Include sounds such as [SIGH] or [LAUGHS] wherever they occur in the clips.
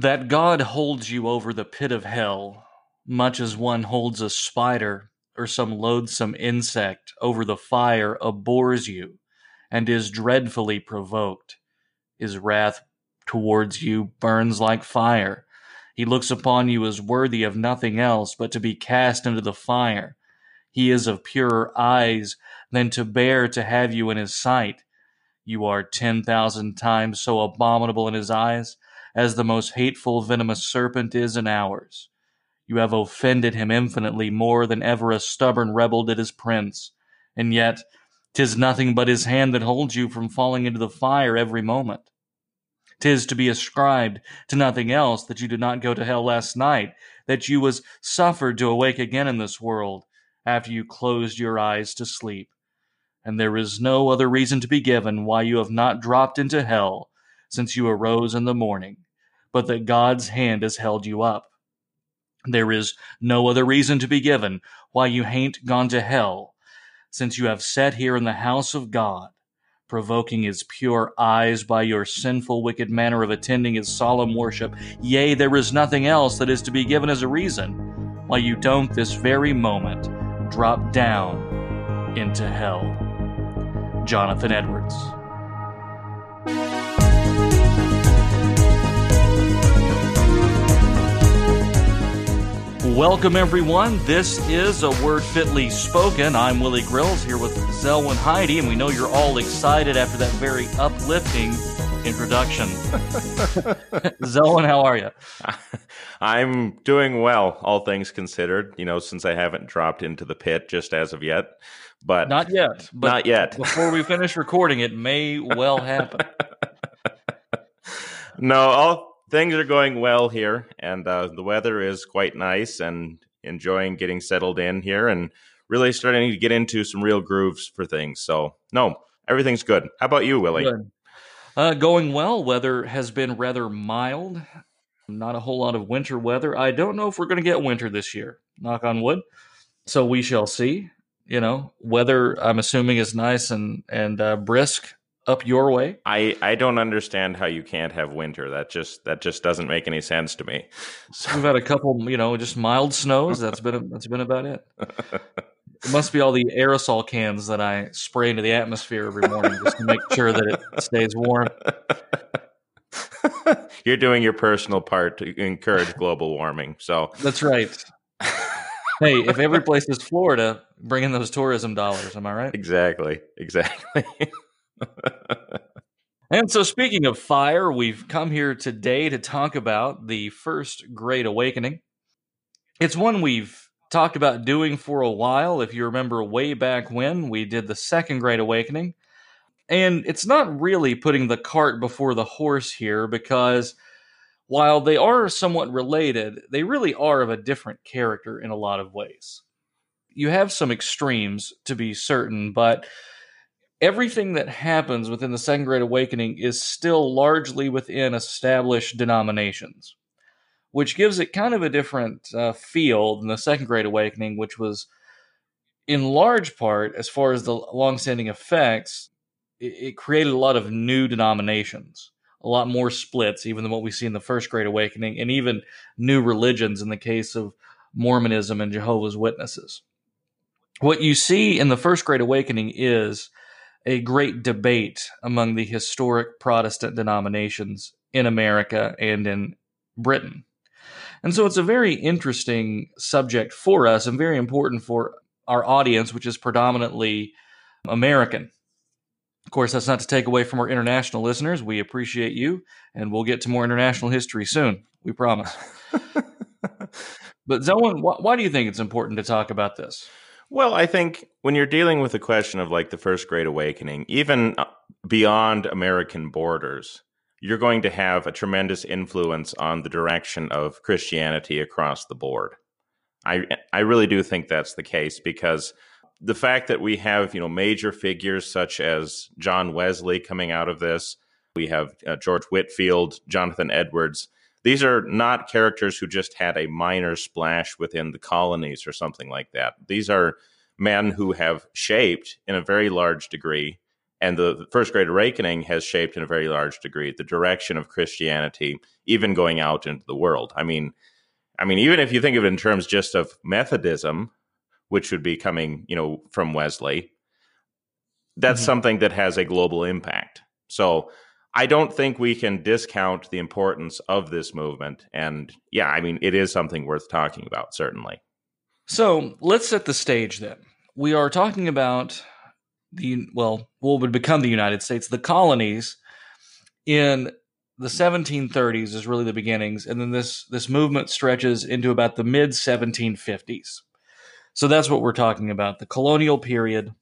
that God holds you over the pit of hell, much as one holds a spider or some loathsome insect over the fire, abhors you and is dreadfully provoked. His wrath towards you burns like fire. He looks upon you as worthy of nothing else but to be cast into the fire. He is of purer eyes than to bear to have you in his sight. You are ten thousand times so abominable in his eyes as the most hateful venomous serpent is in ours. You have offended him infinitely more than ever a stubborn rebel did his prince, and yet 'tis nothing but his hand that holds you from falling into the fire every moment. 'Tis to be ascribed to nothing else that you did not go to hell last night, that you was suffered to awake again in this world after you closed your eyes to sleep. And there is no other reason to be given why you have not dropped into hell since you arose in the morning but that God's hand has held you up. There is no other reason to be given why you hain't gone to hell, since you have sat here in the house of God, provoking his pure eyes by your sinful, wicked manner of attending his solemn worship. Yea, there is nothing else that is to be given as a reason why you don't this very moment drop down into hell. Jonathan Edwards. Welcome, everyone. This is A Word Fitly Spoken. I'm Willie Grills here with Zelwyn Heide, and we know you're all excited after that very uplifting introduction. [LAUGHS] Zelwyn, how are you? [LAUGHS] I'm doing well, all things considered, you know, since I haven't dropped into the pit just as of yet. But not yet. [LAUGHS] But not yet. before we finish recording, it may well happen. no, all things are going well here, and uh, the weather is quite nice, and enjoying getting settled in here, and really starting to get into some real grooves for things. So, no, everything's good. How about you, Willie? Uh, going well. Weather has been rather mild. Not a whole lot of winter weather. I don't know if we're going to get winter this year. Knock on wood. So we shall see. You know, weather. I'm assuming is nice and and uh, brisk up your way? I, I don't understand how you can't have winter. That just that just doesn't make any sense to me. So. We've had a couple, you know, just mild snows. That's been that's been about it. [LAUGHS] It must be all the aerosol cans that I spray into the atmosphere every morning just to make sure that it stays warm. [LAUGHS] You're doing your personal part to encourage global warming. So that's right. hey, if every place is Florida, bring in those tourism dollars. Am I right? [LAUGHS] Exactly. Exactly. [LAUGHS] and so, speaking of fire, we've come here today to talk about the first Great Awakening. It's one we've talked about doing for a while. If you remember way back when, we did the second Great Awakening. And it's not really putting the cart before the horse here because while they are somewhat related, they really are of a different character in a lot of ways. You have some extremes to be certain, but everything that happens within the Second Great Awakening is still largely within established denominations, which gives it kind of a different uh, feel than the Second Great Awakening, which was in large part, as far as the longstanding effects, it, it created a lot of new denominations, a lot more splits, even than what we see in the First Great Awakening, and even new religions in the case of Mormonism and Jehovah's Witnesses. What you see in the First Great Awakening is a great debate among the historic Protestant denominations in America and in Britain. And so it's a very interesting subject for us and very important for our audience, which is predominantly American. Of course, that's not to take away from our international listeners. We appreciate you, and we'll get to more international history soon. We promise. [LAUGHS] but why, why do you think it's important to talk about this? Well, I think when you're dealing with the question of like the first great awakening, even uh, beyond American borders, you're going to have a tremendous influence on the direction of Christianity across the board. I I really do think that's the case because the fact that we have you know major figures such as John Wesley coming out of this, we have uh, George Whitefield, Jonathan Edwards, these are not characters who just had a minor splash within the colonies or something like that. These are men who have shaped, in a very large degree, And the First Great Awakening has shaped in a very large degree the direction of Christianity, even going out into the world. I mean, I mean, even if you think of it in terms just of Methodism, which would be coming, you know, from Wesley, that's mm-hmm. something that has a global impact. So I don't think we can discount the importance of this movement. And yeah, I mean, it is something worth talking about, certainly. So let's set the stage then. We are talking about the, well, what would become the United States, the colonies in the 1730s is really the beginnings, and then this this movement stretches into about the mid 1750s. So that's what we're talking about, the colonial period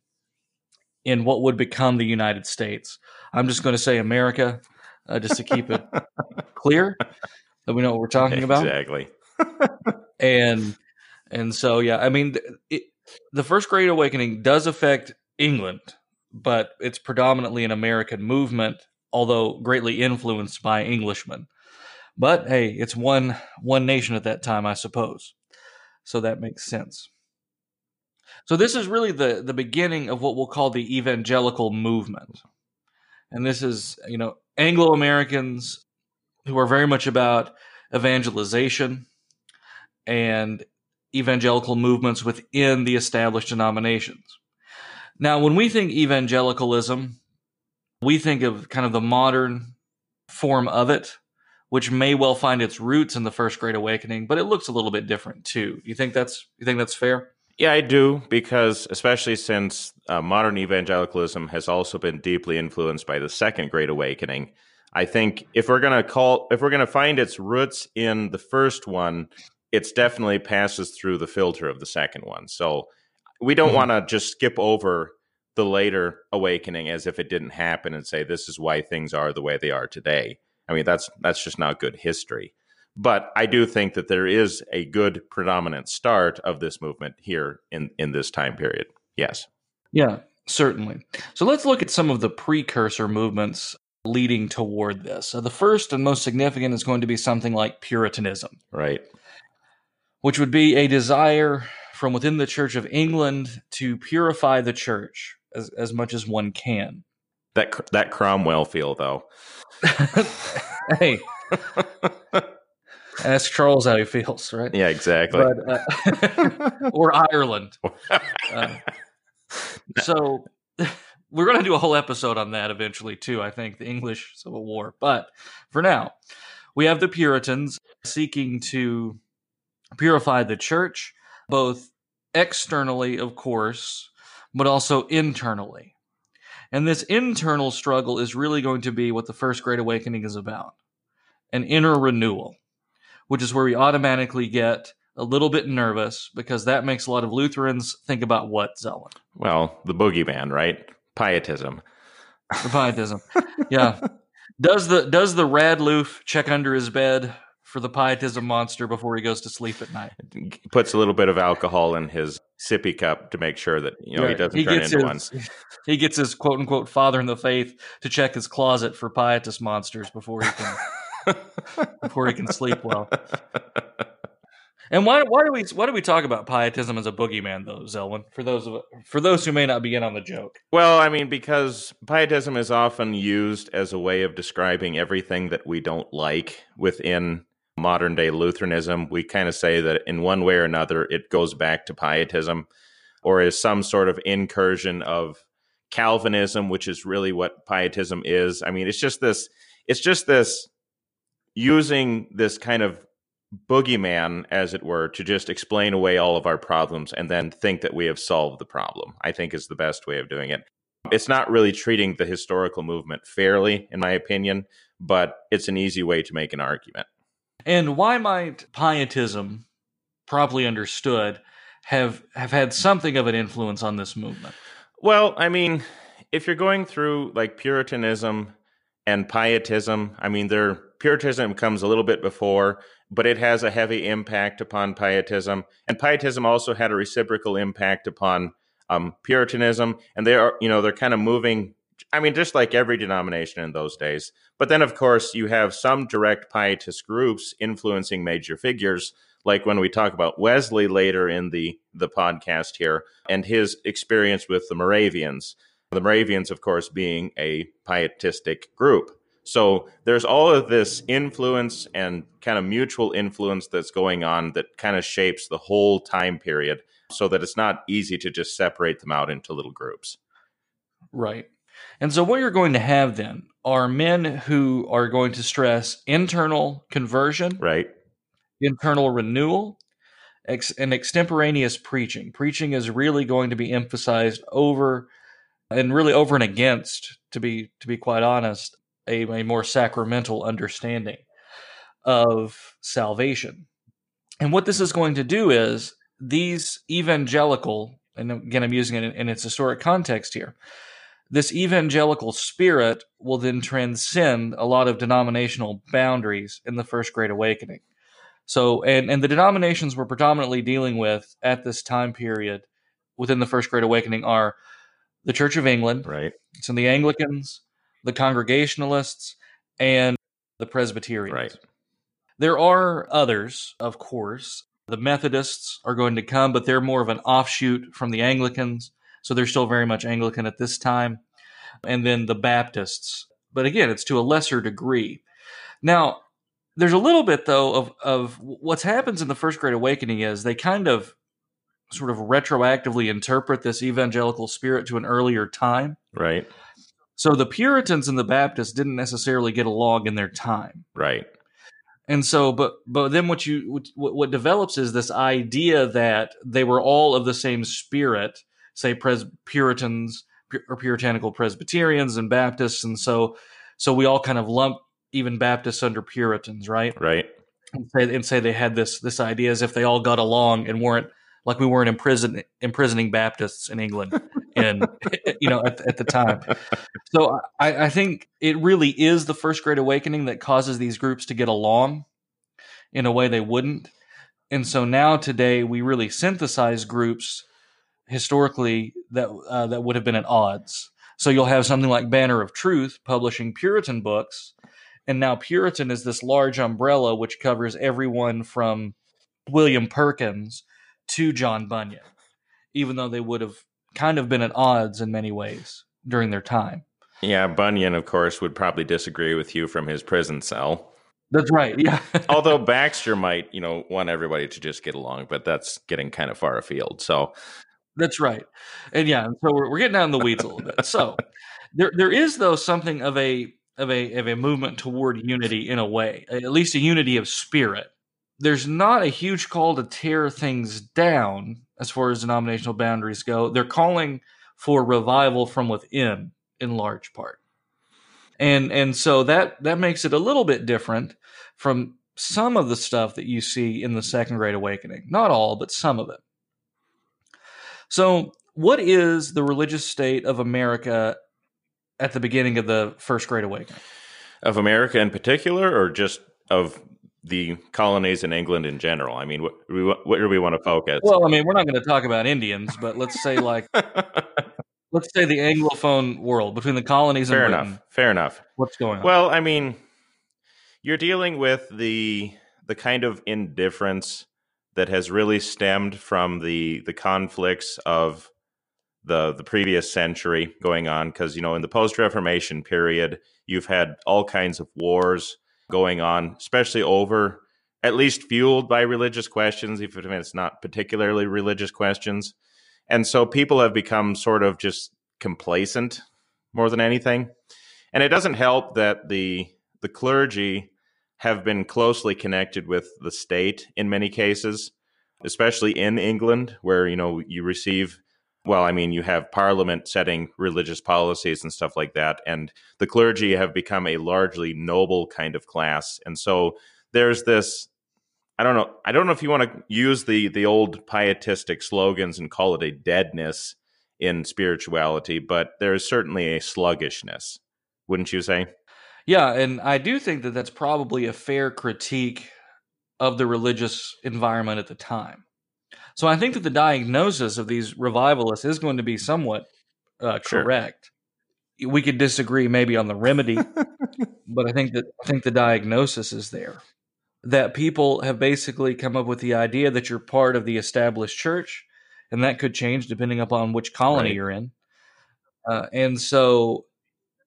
in what would become the United States. I'm just going to say America, uh, just to keep it [LAUGHS] clear that we know what we're talking about. Exactly. [LAUGHS] and and so yeah, I mean, it, the First Great Awakening does affect England, but it's predominantly an American movement, although greatly influenced by Englishmen. But hey, it's one one nation at that time, I suppose. So that makes sense. So this is really the the beginning of what we'll call the evangelical movement. And this is, you know, Anglo Americans who are very much about evangelization and evangelical movements within the established denominations. Now, when we think evangelicalism, we think of kind of the modern form of it, which may well find its roots in the First Great Awakening, but it looks a little bit different too. You think that's you think that's fair? Yeah, I do, because especially since uh, modern evangelicalism has also been deeply influenced by the Second Great Awakening. I think if we're going to call, if we're going to find its roots in the first one, it's definitely passes through the filter of the second one. So we don't mm-hmm. want to just skip over the later awakening as if it didn't happen and say this is why things are the way they are today. I mean, that's that's just not good history. But I do think that there is a good predominant start of this movement here in, in this time period. Yes. Yeah, certainly. So let's look at some of the precursor movements leading toward this. So the first and most significant is going to be something like Puritanism. Right. Which would be a desire from within the Church of England to purify the church as, as much as one can. That that Cromwell feel though. [LAUGHS] hey. [LAUGHS] Ask Charles how he feels, right? Yeah, exactly. But, uh, [LAUGHS] or Ireland. [LAUGHS] Uh, so [LAUGHS] we're going to do a whole episode on that eventually, too. I think the English Civil War. But for now, we have the Puritans seeking to purify the church, both externally, of course, but also internally. And this internal struggle is really going to be what the First Great Awakening is about an inner renewal which is where we automatically get a little bit nervous because that makes a lot of Lutherans think about what, Zelwyn? Well, the boogeyman, right? Pietism. The pietism. yeah. Does the does the Radloof check under his bed for the pietism monster before he goes to sleep at night? Puts a little bit of alcohol in his sippy cup to make sure that you know he doesn't he turn into his, one. [LAUGHS] He gets his quote unquote father in the faith to check his closet for pietist monsters before he can [LAUGHS] before he can sleep well. And why why do we why do we talk about pietism as a boogeyman though, Zelwyn? For those of for those who may not be in on the joke. Well, I mean, because pietism is often used as a way of describing everything that we don't like within modern day Lutheranism. We kind of say that in one way or another it goes back to pietism, or is some sort of incursion of Calvinism, which is really what pietism is. I mean, it's just this it's just this using this kind of boogeyman, as it were, to just explain away all of our problems and then think that we have solved the problem, I think is the best way of doing it. It's not really treating the historical movement fairly, in my opinion, but it's an easy way to make an argument. And why might pietism, properly understood, have have had something of an influence on this movement? Well, I mean, if you're going through like Puritanism and pietism, I mean, they're Puritanism comes a little bit before, but it has a heavy impact upon Pietism, and Pietism also had a reciprocal impact upon um, Puritanism, and they are, you know, they're kind of moving. I mean, just like every denomination in those days. But then, of course, you have some direct Pietist groups influencing major figures, like when we talk about Wesley later in the the podcast here, and his experience with the Moravians. The Moravians, of course, being a pietistic group. So there's all of this influence and kind of mutual influence that's going on that kind of shapes the whole time period so that it's not easy to just separate them out into little groups. Right. And so what you're going to have then are men who are going to stress internal conversion, right? Internal renewal, ex- and extemporaneous preaching. Preaching is really going to be emphasized over and really over and against to be to be quite honest a, a more sacramental understanding of salvation. And what this is going to do is these evangelical, and again, I'm using it in, in its historic context here, this evangelical spirit will then transcend a lot of denominational boundaries in the First Great Awakening. So, and, and the denominations we're predominantly dealing with at this time period within the First Great Awakening are the Church of England, right? So the Anglicans, the Congregationalists, and the Presbyterians. Right. There are others, of course. The Methodists are going to come, but they're more of an offshoot from the Anglicans. So they're still very much Anglican at this time. And then the Baptists. But again, it's to a lesser degree. Now, there's a little bit though of of what's happens in the first great awakening is they kind of sort of retroactively interpret this evangelical spirit to an earlier time. Right. So the Puritans and the Baptists didn't necessarily get along in their time. Right. And so, but but then what you what, what develops is this idea that they were all of the same spirit, say Pres- Puritans or puritanical Presbyterians and Baptists, and so so we all kind of lump even Baptists under Puritans, right? Right. And say, and say they had this this idea as if they all got along and weren't like we weren't imprison, imprisoning Baptists in England, and [LAUGHS] you know at, at the time. So I, I think it really is the first Great Awakening that causes these groups to get along in a way they wouldn't. And so now today we really synthesize groups historically that uh, that would have been at odds. So you'll have something like Banner of Truth publishing Puritan books, and now Puritan is this large umbrella which covers everyone from William Perkins to John Bunyan, even though they would have kind of been at odds in many ways during their time. Yeah, Bunyan, of course, would probably disagree with you from his prison cell. That's right. Yeah. [LAUGHS] Although Baxter might, you know, want everybody to just get along, but that's getting kind of far afield. So that's right. And yeah, so we're, we're getting down in the weeds a little bit. So [LAUGHS] there there is though something of a of a of a movement toward unity in a way, at least a unity of spirit there's not a huge call to tear things down as far as denominational boundaries go. They're calling for revival from within in large part. And and so that that makes it a little bit different from some of the stuff that you see in the second great awakening. Not all, but some of it. So, what is the religious state of America at the beginning of the first great awakening? Of America in particular or just of the colonies in England in general? I mean, what, what do we want to focus? Well, I mean, we're not going to talk about Indians, but let's say like [LAUGHS] let's say the Anglophone world between the colonies Fair and enough. Britain. Fair enough. What's going on? Well, I mean, you're dealing with the the kind of indifference that has really stemmed from the the conflicts of the the previous century going on because you know in the post reformation period you've had all kinds of wars going on, especially over at least fueled by religious questions, if it's not particularly religious questions. And so people have become sort of just complacent more than anything. And it doesn't help that the the clergy have been closely connected with the state in many cases, especially in England, where you know you receive well, I mean, you have Parliament setting religious policies and stuff like that, and the clergy have become a largely noble kind of class, and so there's this. I don't know. I don't know if you want to use the the old pietistic slogans and call it a deadness in spirituality, but there is certainly a sluggishness, wouldn't you say? Yeah, and I do think that that's probably a fair critique of the religious environment at the time. So I think that the diagnosis of these revivalists is going to be somewhat uh, correct. Sure. We could disagree maybe on the remedy, [LAUGHS] but I think that I think the diagnosis is there. That people have basically come up with the idea that you're part of the established church, and that could change depending upon which colony right. you're in. Uh, and so,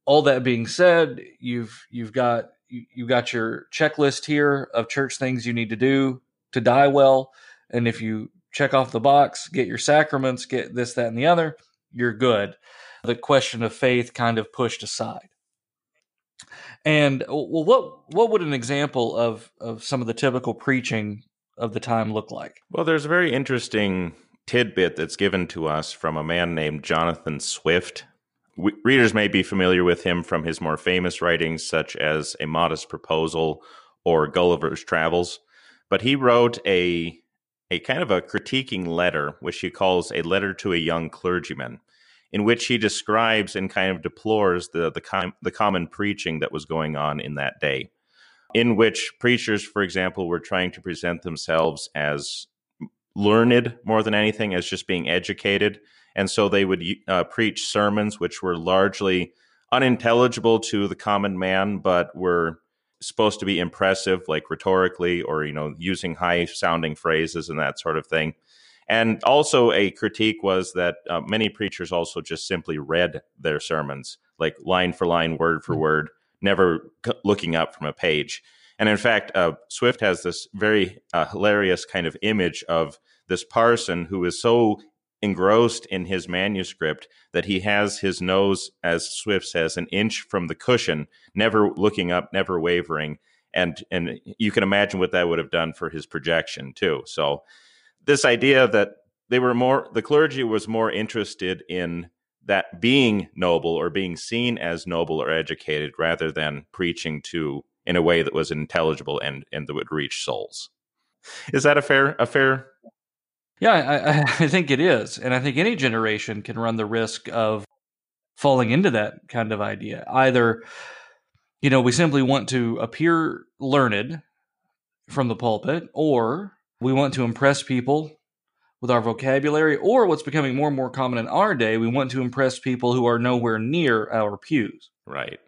all that being said, you've you've got you, you've got your checklist here of church things you need to do to die well, and if you check off the box, get your sacraments, get this, that, and the other, you're good. The question of faith kind of pushed aside. And well, what what would an example of of some of the typical preaching of the time look like? Well, there's a very interesting tidbit that's given to us from a man named Jonathan Swift. We, readers may be familiar with him from his more famous writings, such as A Modest Proposal or Gulliver's Travels. But he wrote a a kind of a critiquing letter, which he calls a letter to a young clergyman, in which he describes and kind of deplores the the, com- the common preaching that was going on in that day, in which preachers, for example, were trying to present themselves as learned more than anything, as just being educated, and so they would uh, preach sermons which were largely unintelligible to the common man, but were supposed to be impressive, like rhetorically, or you know, using high sounding phrases and that sort of thing. And also, a critique was that uh, many preachers also just simply read their sermons, like line for line, word for mm-hmm. word, never looking up from a page. And in fact, uh, Swift has this very uh, hilarious kind of image of this parson who is so engrossed in his manuscript that he has his nose, as Swift says, an inch from the cushion, never looking up, never wavering. And and you can imagine what that would have done for his projection too. So this idea that they were more the clergy was more interested in that being noble or being seen as noble or educated rather than preaching to in a way that was intelligible and and that would reach souls. Is that a fair a fair yeah, I, [LAUGHS] I think it is. And I think any generation can run the risk of falling into that kind of idea. Either, you know, we simply want to appear learned from the pulpit, or we want to impress people with our vocabulary, or what's becoming more and more common in our day, we want to impress people who are nowhere near our pews. Right.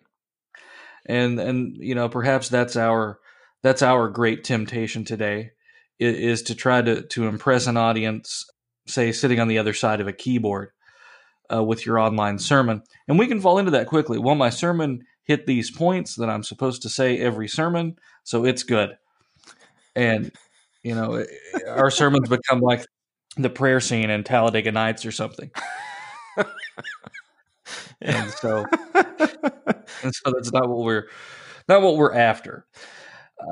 And and you know, perhaps that's our that's our great temptation today is, to try to to impress an audience, say sitting on the other side of a keyboard uh, with your online sermon, and we can fall into that quickly. Well, my sermon hit these points that I'm supposed to say every sermon, so it's good. And you know, our sermons become like the prayer scene in Talladega Nights or something. and so, [LAUGHS] and so that's not what we're not what we're after.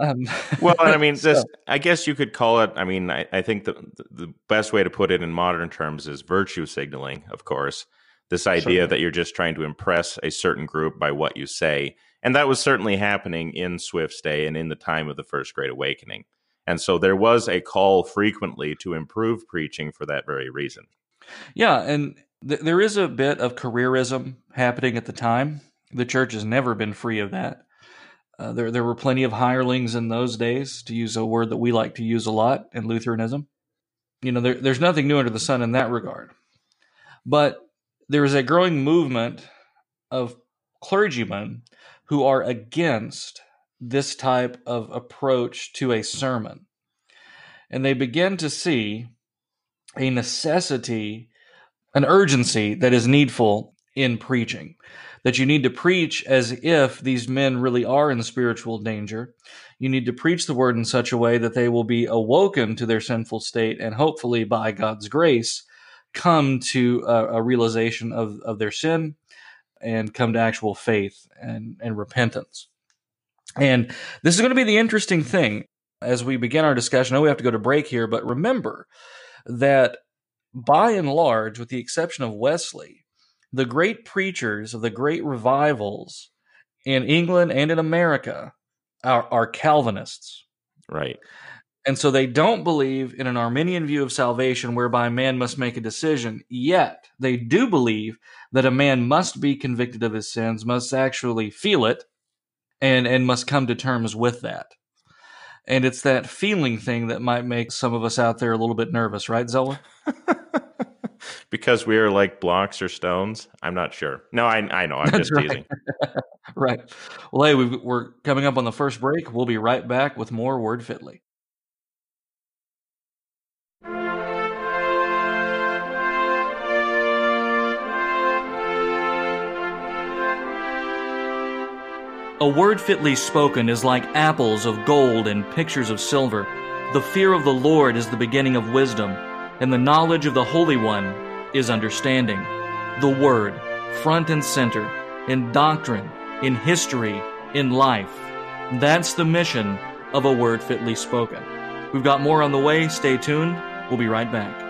Um, well, I [LAUGHS] mean, so. this, I guess you could call it. I mean, I, I think the the best way to put it in modern terms is virtue signaling. Of course, this idea certainly. that you're just trying to impress a certain group by what you say, and that was certainly happening in Swift's day and in the time of the First Great Awakening. And so there was a call frequently to improve preaching for that very reason. Yeah, and th- there is a bit of careerism happening at the time. The church has never been free of that. Uh, there, there were plenty of hirelings in those days, to use a word that we like to use a lot in Lutheranism. You know, there, there's nothing new under the sun in that regard. But there is a growing movement of clergymen who are against this type of approach to a sermon. And they begin to see a necessity, an urgency that is needful in preaching that you need to preach as if these men really are in spiritual danger. You need to preach the word in such a way that they will be awoken to their sinful state and hopefully, by God's grace, come to a, a realization of, of their sin and come to actual faith and, and repentance. And this is going to be the interesting thing as we begin our discussion. I know we have to go to break here, but remember that by and large, with the exception of Wesley, the great preachers of the great revivals in England and in America are, are Calvinists. Right. And so they don't believe in an Arminian view of salvation whereby man must make a decision. Yet they do believe that a man must be convicted of his sins, must actually feel it, and, and must come to terms with that. And it's that feeling thing that might make some of us out there a little bit nervous, right, Zola? [LAUGHS] because we are like blocks or stones? I'm not sure. No, I, I know. I'm That's [LAUGHS] just right. teasing. [LAUGHS] right. Well, hey, we are coming up on the first break. We'll be right back with more Word Fitly. A word fitly spoken is like apples of gold and pictures of silver. The fear of the Lord is the beginning of wisdom, and the knowledge of the Holy One is understanding. The Word, front and center, in doctrine, in history, in life. That's the mission of a word fitly spoken. We've got more on the way. Stay tuned. We'll be right back.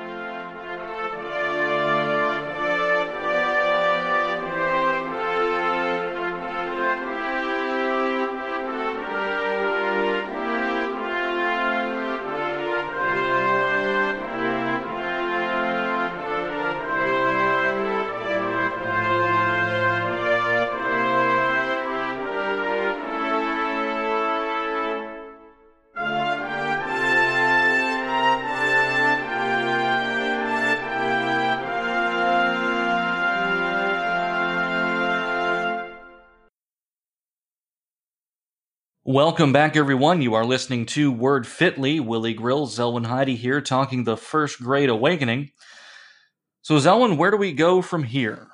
Welcome back, everyone. You are listening to Word Fitly. Willie Grill, Zelwyn Heide here, talking the First Great Awakening. So, Zelwyn, where do we go from here?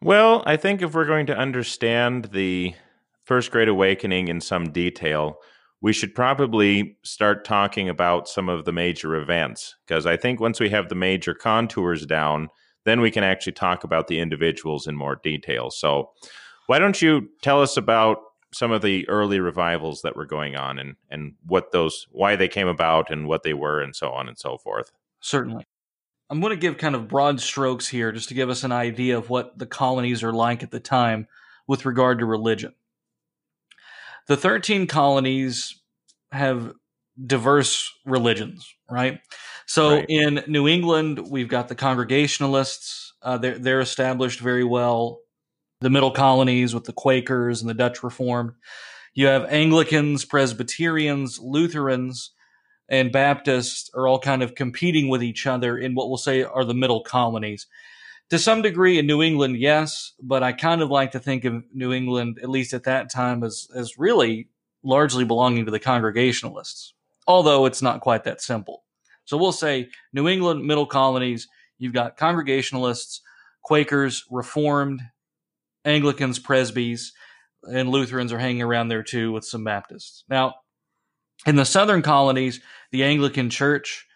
Well, I think if we're going to understand the First Great Awakening in some detail, we should probably start talking about some of the major events. Because I think once we have the major contours down, then we can actually talk about the individuals in more detail. So, why don't you tell us about some of the early revivals that were going on and and what those why they came about and what they were and so on and so forth. Certainly. I'm going to give kind of broad strokes here just to give us an idea of what the colonies are like at the time with regard to religion. The 13 colonies have diverse religions, right? So right. in New England, we've got the Congregationalists. Uh, they're, they're established very well the middle colonies with the Quakers and the Dutch Reformed. You have Anglicans, Presbyterians, Lutherans, and Baptists are all kind of competing with each other in what we'll say are the middle colonies. To some degree in New England, yes, but I kind of like to think of New England, at least at that time, as, as really largely belonging to the Congregationalists, although it's not quite that simple. So we'll say New England, middle colonies, you've got Congregationalists, Quakers, Reformed, Anglicans, Presbys, and Lutherans are hanging around there too with some Baptists. Now, in the southern colonies, the Anglican Church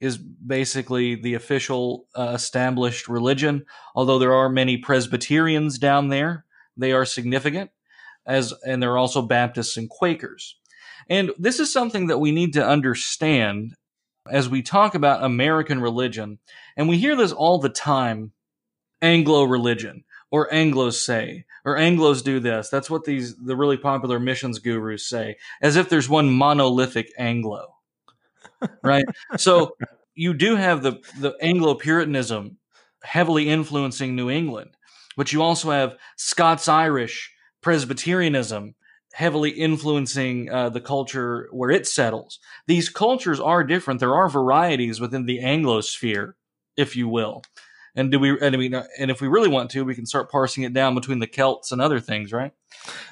is basically the official uh, established religion, although there are many Presbyterians down there. They are significant, as and there are also Baptists and Quakers. And this is something that we need to understand as we talk about American religion. And we hear this all the time Anglo religion or Anglos say, or Anglos do this. That's what these the really popular missions gurus say, as if there's one monolithic Anglo, [LAUGHS] right? so you do have the the Anglo Puritanism heavily influencing New England, but you also have Scots Irish Presbyterianism heavily influencing uh, the culture where it settles. These cultures are different. There are varieties within the Anglosphere, if you will. And do we? And mean, and if we really want to, we can start parsing it down between the Celts and other things, right?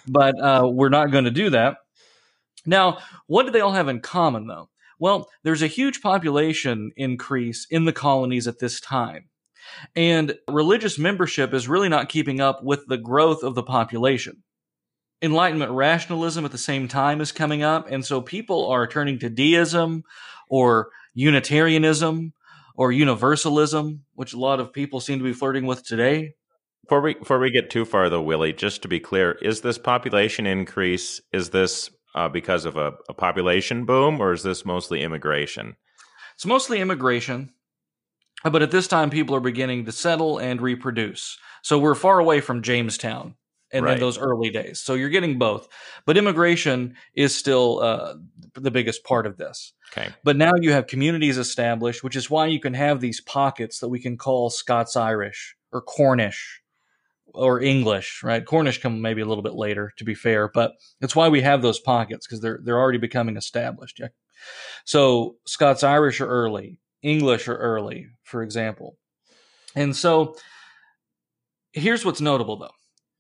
But uh, we're not going to do that. Now, what do they all have in common, though? Well, there's a huge population increase in the colonies at this time. And religious membership is really not keeping up with the growth of the population. Enlightenment rationalism at the same time is coming up. And so people are turning to deism or Unitarianism or universalism, which a lot of people seem to be flirting with today. Before we before we get too far, though, Willie, just to be clear, is this population increase is this uh, because of a, a population boom, or is this mostly immigration? It's mostly immigration, but at this time, people are beginning to settle and reproduce. So we're far away from Jamestown and right. in those early days. So you're getting both, but immigration is still uh, the biggest part of this. Okay. But now you have communities established, which is why you can have these pockets that we can call Scots Irish or Cornish or English, right? Cornish come maybe a little bit later, to be fair, but it's why we have those pockets because they're they're already becoming established. Yeah. So Scots Irish are early, English are early, for example, and so here's what's notable though.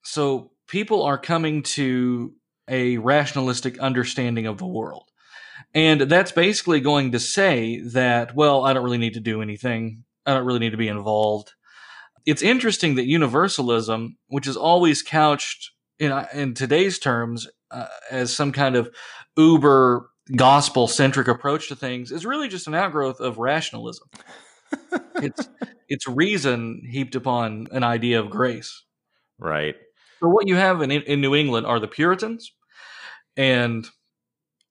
So people are coming to a rationalistic understanding of the world. And that's basically going to say that, well, I don't really need to do anything. I don't really need to be involved. It's interesting that universalism, which is always couched in, in today's terms uh, as some kind of uber gospel centric approach to things is really just an outgrowth of rationalism. [LAUGHS] it's it's reason heaped upon an idea of grace. Right. So what you have in in New England are the Puritans, and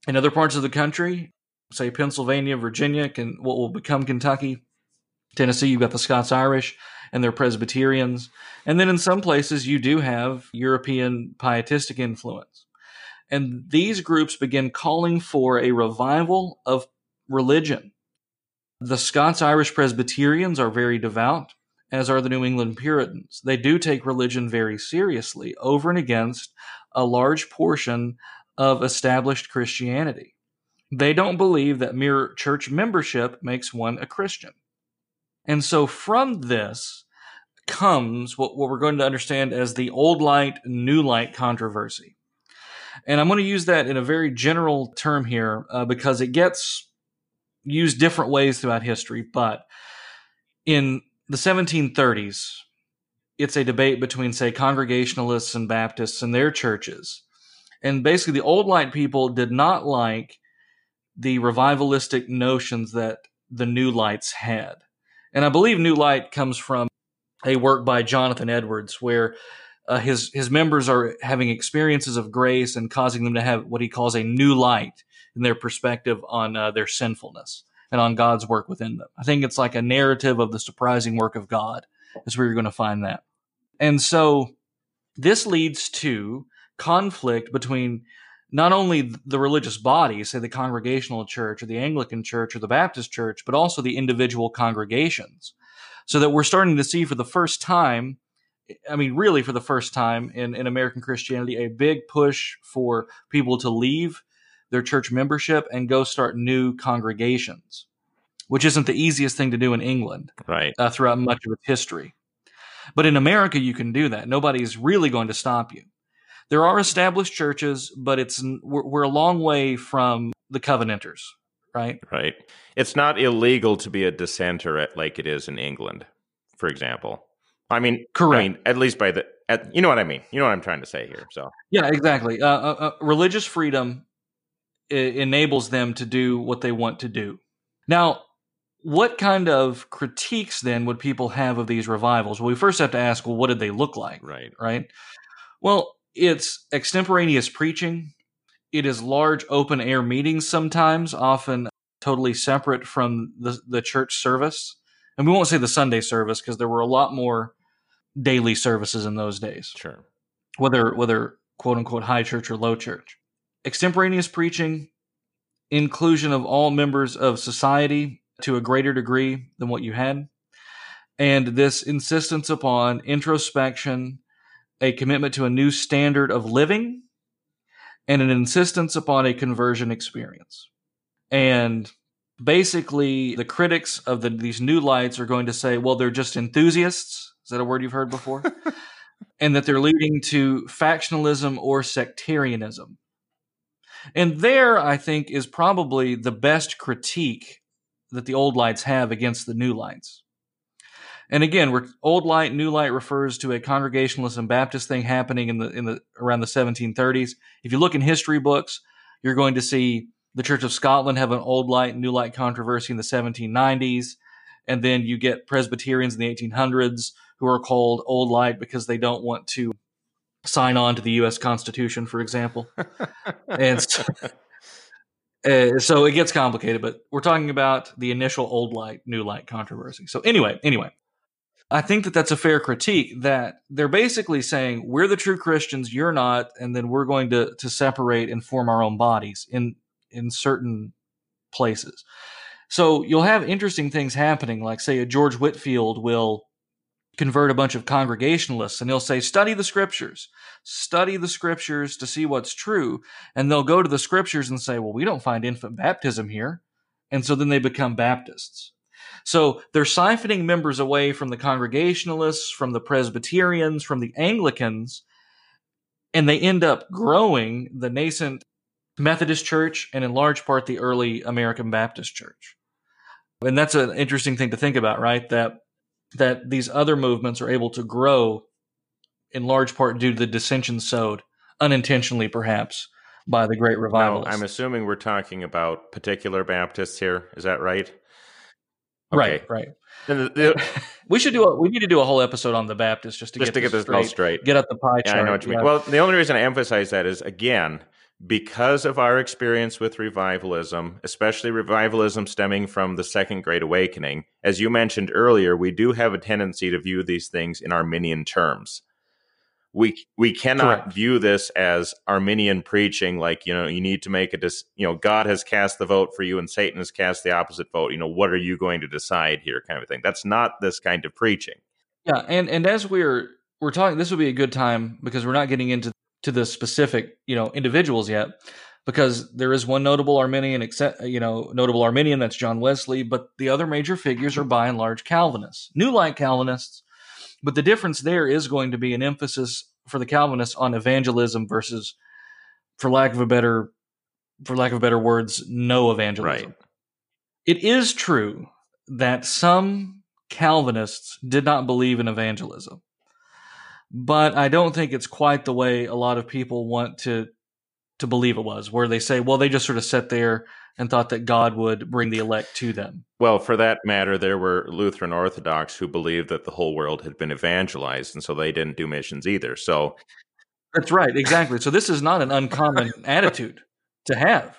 in other parts of the country, say Pennsylvania, Virginia, can what will become Kentucky, Tennessee, you've got the Scots Irish and their Presbyterians, and then in some places you do have European pietistic influence. And these groups begin calling for a revival of religion. The Scots Irish Presbyterians are very devout, as are the New England Puritans. They do take religion very seriously over and against a large portion of established Christianity. They don't believe that mere church membership makes one a Christian. And so from this comes what, what we're going to understand as the old light, new light controversy. And I'm going to use that in a very general term here uh, because it gets used different ways throughout history. But in the 1730s, it's a debate between, say, Congregationalists and Baptists and their churches. And basically, the old light people did not like the revivalistic notions that the new lights had. And I believe New Light comes from a work by Jonathan Edwards, where uh, his his members are having experiences of grace and causing them to have what he calls a new light in their perspective on uh, their sinfulness and on God's work within them. I think it's like a narrative of the surprising work of God. Is where you're going to find that. And so this leads to conflict between not only the religious bodies, say the Congregational Church or the Anglican Church or the Baptist Church, but also the individual congregations. So that we're starting to see for the first time I mean, really for the first time in, in American Christianity, a big push for people to leave their church membership and go start new congregations, which isn't the easiest thing to do in England right. Uh, throughout much of its history. But in America, you can do that. Nobody's really going to stop you. There are established churches, but it's we're, we're a long way from the Covenanters, right? Right. It's not illegal to be a dissenter at, like it is in England, for example. I mean, correct. I mean, at least by the, at, you know what I mean. You know what I'm trying to say here. So yeah, exactly. Uh, uh, uh religious freedom enables them to do what they want to do. Now, what kind of critiques then would people have of these revivals? Well, we first have to ask, well, what did they look like? Right. Right. Well, it's extemporaneous preaching. It is large open air meetings sometimes, often totally separate from the, the church service and we won't say the Sunday service because there were a lot more daily services in those days. Sure. Whether whether quote unquote high church or low church. Extemporaneous preaching, inclusion of all members of society to a greater degree than what you had, and this insistence upon introspection, a commitment to a new standard of living, and an insistence upon a conversion experience. And basically the critics of the, these new lights are going to say, well, they're just enthusiasts. Is that a word you've heard before? [LAUGHS] and that they're leading to factionalism or sectarianism. And there, I think, is probably the best critique that the old lights have against the new lights. And again, old light, new light refers to a Congregationalist and Baptist thing happening in the in the around the 1730s. If you look in history books, you're going to see the Church of Scotland have an old light, new light controversy in the 1790s. And then you get Presbyterians in the 1800s who are called old light because they don't want to sign on to the U.S. Constitution, for example. [LAUGHS] and so, uh, [LAUGHS] so it gets complicated, but we're talking about the initial old light, new light controversy. So anyway, anyway, I think that that's a fair critique that they're basically saying we're the true Christians, you're not, and then we're going to to separate and form our own bodies in in certain places. So you'll have interesting things happening, like say a George Whitefield will convert a bunch of Congregationalists and he'll say, study the scriptures, study the scriptures to see what's true. And they'll go to the scriptures and say, well, we don't find infant baptism here. And so then they become Baptists. So they're siphoning members away from the Congregationalists, from the Presbyterians, from the Anglicans, and they end up growing the nascent Methodist Church and in large part the early American Baptist Church. And that's an interesting thing to think about, right? That that these other movements are able to grow in large part due to the dissension sowed unintentionally perhaps by the great revival. I'm assuming we're talking about particular Baptists here. Is that right? Right, Okay. right. And the- the- [LAUGHS] We should do a we need to do a whole episode on the Baptists just to just get to get this this all straight. straight. Get out the pie Yeah, chart. I know what you mean. yeah. Well, the only reason I emphasize that is again because of our experience with revivalism, especially revivalism stemming from the Second Great Awakening. As you mentioned earlier, we do have a tendency to view these things in Arminian terms. We we cannot Correct. view this as Arminian preaching, like you know, you need to make a dis- you know, God has cast the vote for you and Satan has cast the opposite vote. You know, what are you going to decide here, kind of thing. That's not this kind of preaching. Yeah, and and as we're we're talking, this would be a good time because we're not getting into to the specific you know individuals yet, because there is one notable Arminian, except you know notable Arminian that's John Wesley, but the other major figures are by and large Calvinists, New Light Calvinists. But the difference there is going to be an emphasis for the Calvinists on evangelism versus, for lack of a better, for lack of better words, no evangelism. Right. It is true that some Calvinists did not believe in evangelism. But I don't think it's quite the way a lot of people want to to believe it was, where they say, well, they just sort of sat there and thought that God would bring the elect to them. Well, for that matter, there were Lutheran Orthodox who believed that the whole world had been evangelized, and so they didn't do missions either. So, That's right, exactly. So this is not an uncommon [LAUGHS] attitude to have.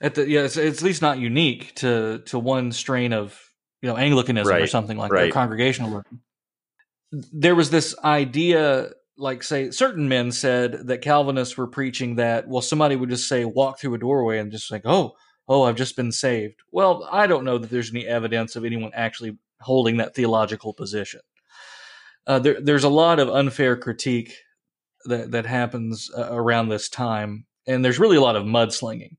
At the yeah, it's, it's at least not unique to to one strain of you know Anglicanism or something like right. that, congregationalism. There was this idea, like say, certain men said that Calvinists were preaching that. Well, somebody would just say, walk through a doorway and just like, oh, oh, I've just been saved. Well, I don't know that there's any evidence of anyone actually holding that theological position. Uh, there, there's a lot of unfair critique that that happens uh, around this time, and there's really a lot of mudslinging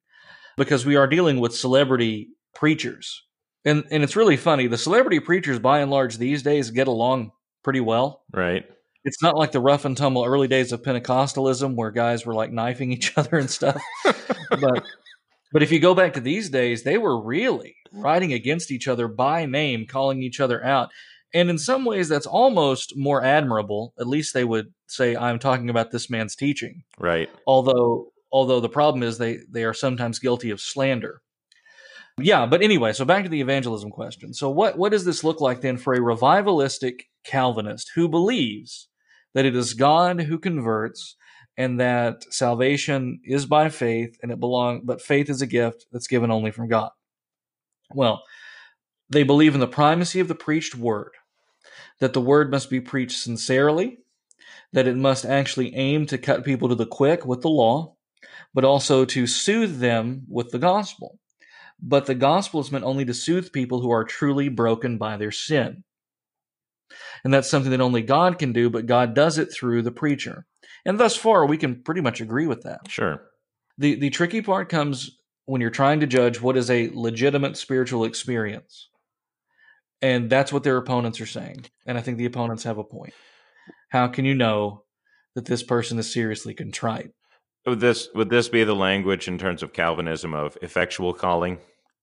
because we are dealing with celebrity preachers, and and it's really funny. The celebrity preachers, by and large, these days get along pretty well. right. It's not like the rough and tumble early days of Pentecostalism where guys were like knifing each [LAUGHS] other and stuff. but but if you go back to these days, they were really writing against each other by name, calling each other out. And in some ways, that's almost more admirable. At least they would say, "I'm talking about this man's teaching." Right. Although, although the problem is they they are sometimes guilty of slander. Yeah, but anyway, so back to the evangelism question. So what what does this look like then for a revivalistic Calvinist who believes that it is God who converts and that salvation is by faith and it belong but faith is a gift that's given only from God. Well, they believe in the primacy of the preached word, that the word must be preached sincerely, that it must actually aim to cut people to the quick with the law, but also to soothe them with the gospel. But the gospel is meant only to soothe people who are truly broken by their sin. And that's something that only God can do, but God does it through the preacher. And thus far, we can pretty much agree with that. Sure. The, the tricky part comes when you're trying to judge what is a legitimate spiritual experience. And that's what their opponents are saying. And I think the opponents have a point. How can you know that this person is seriously contrite? Would this would this be the language in terms of Calvinism of effectual calling?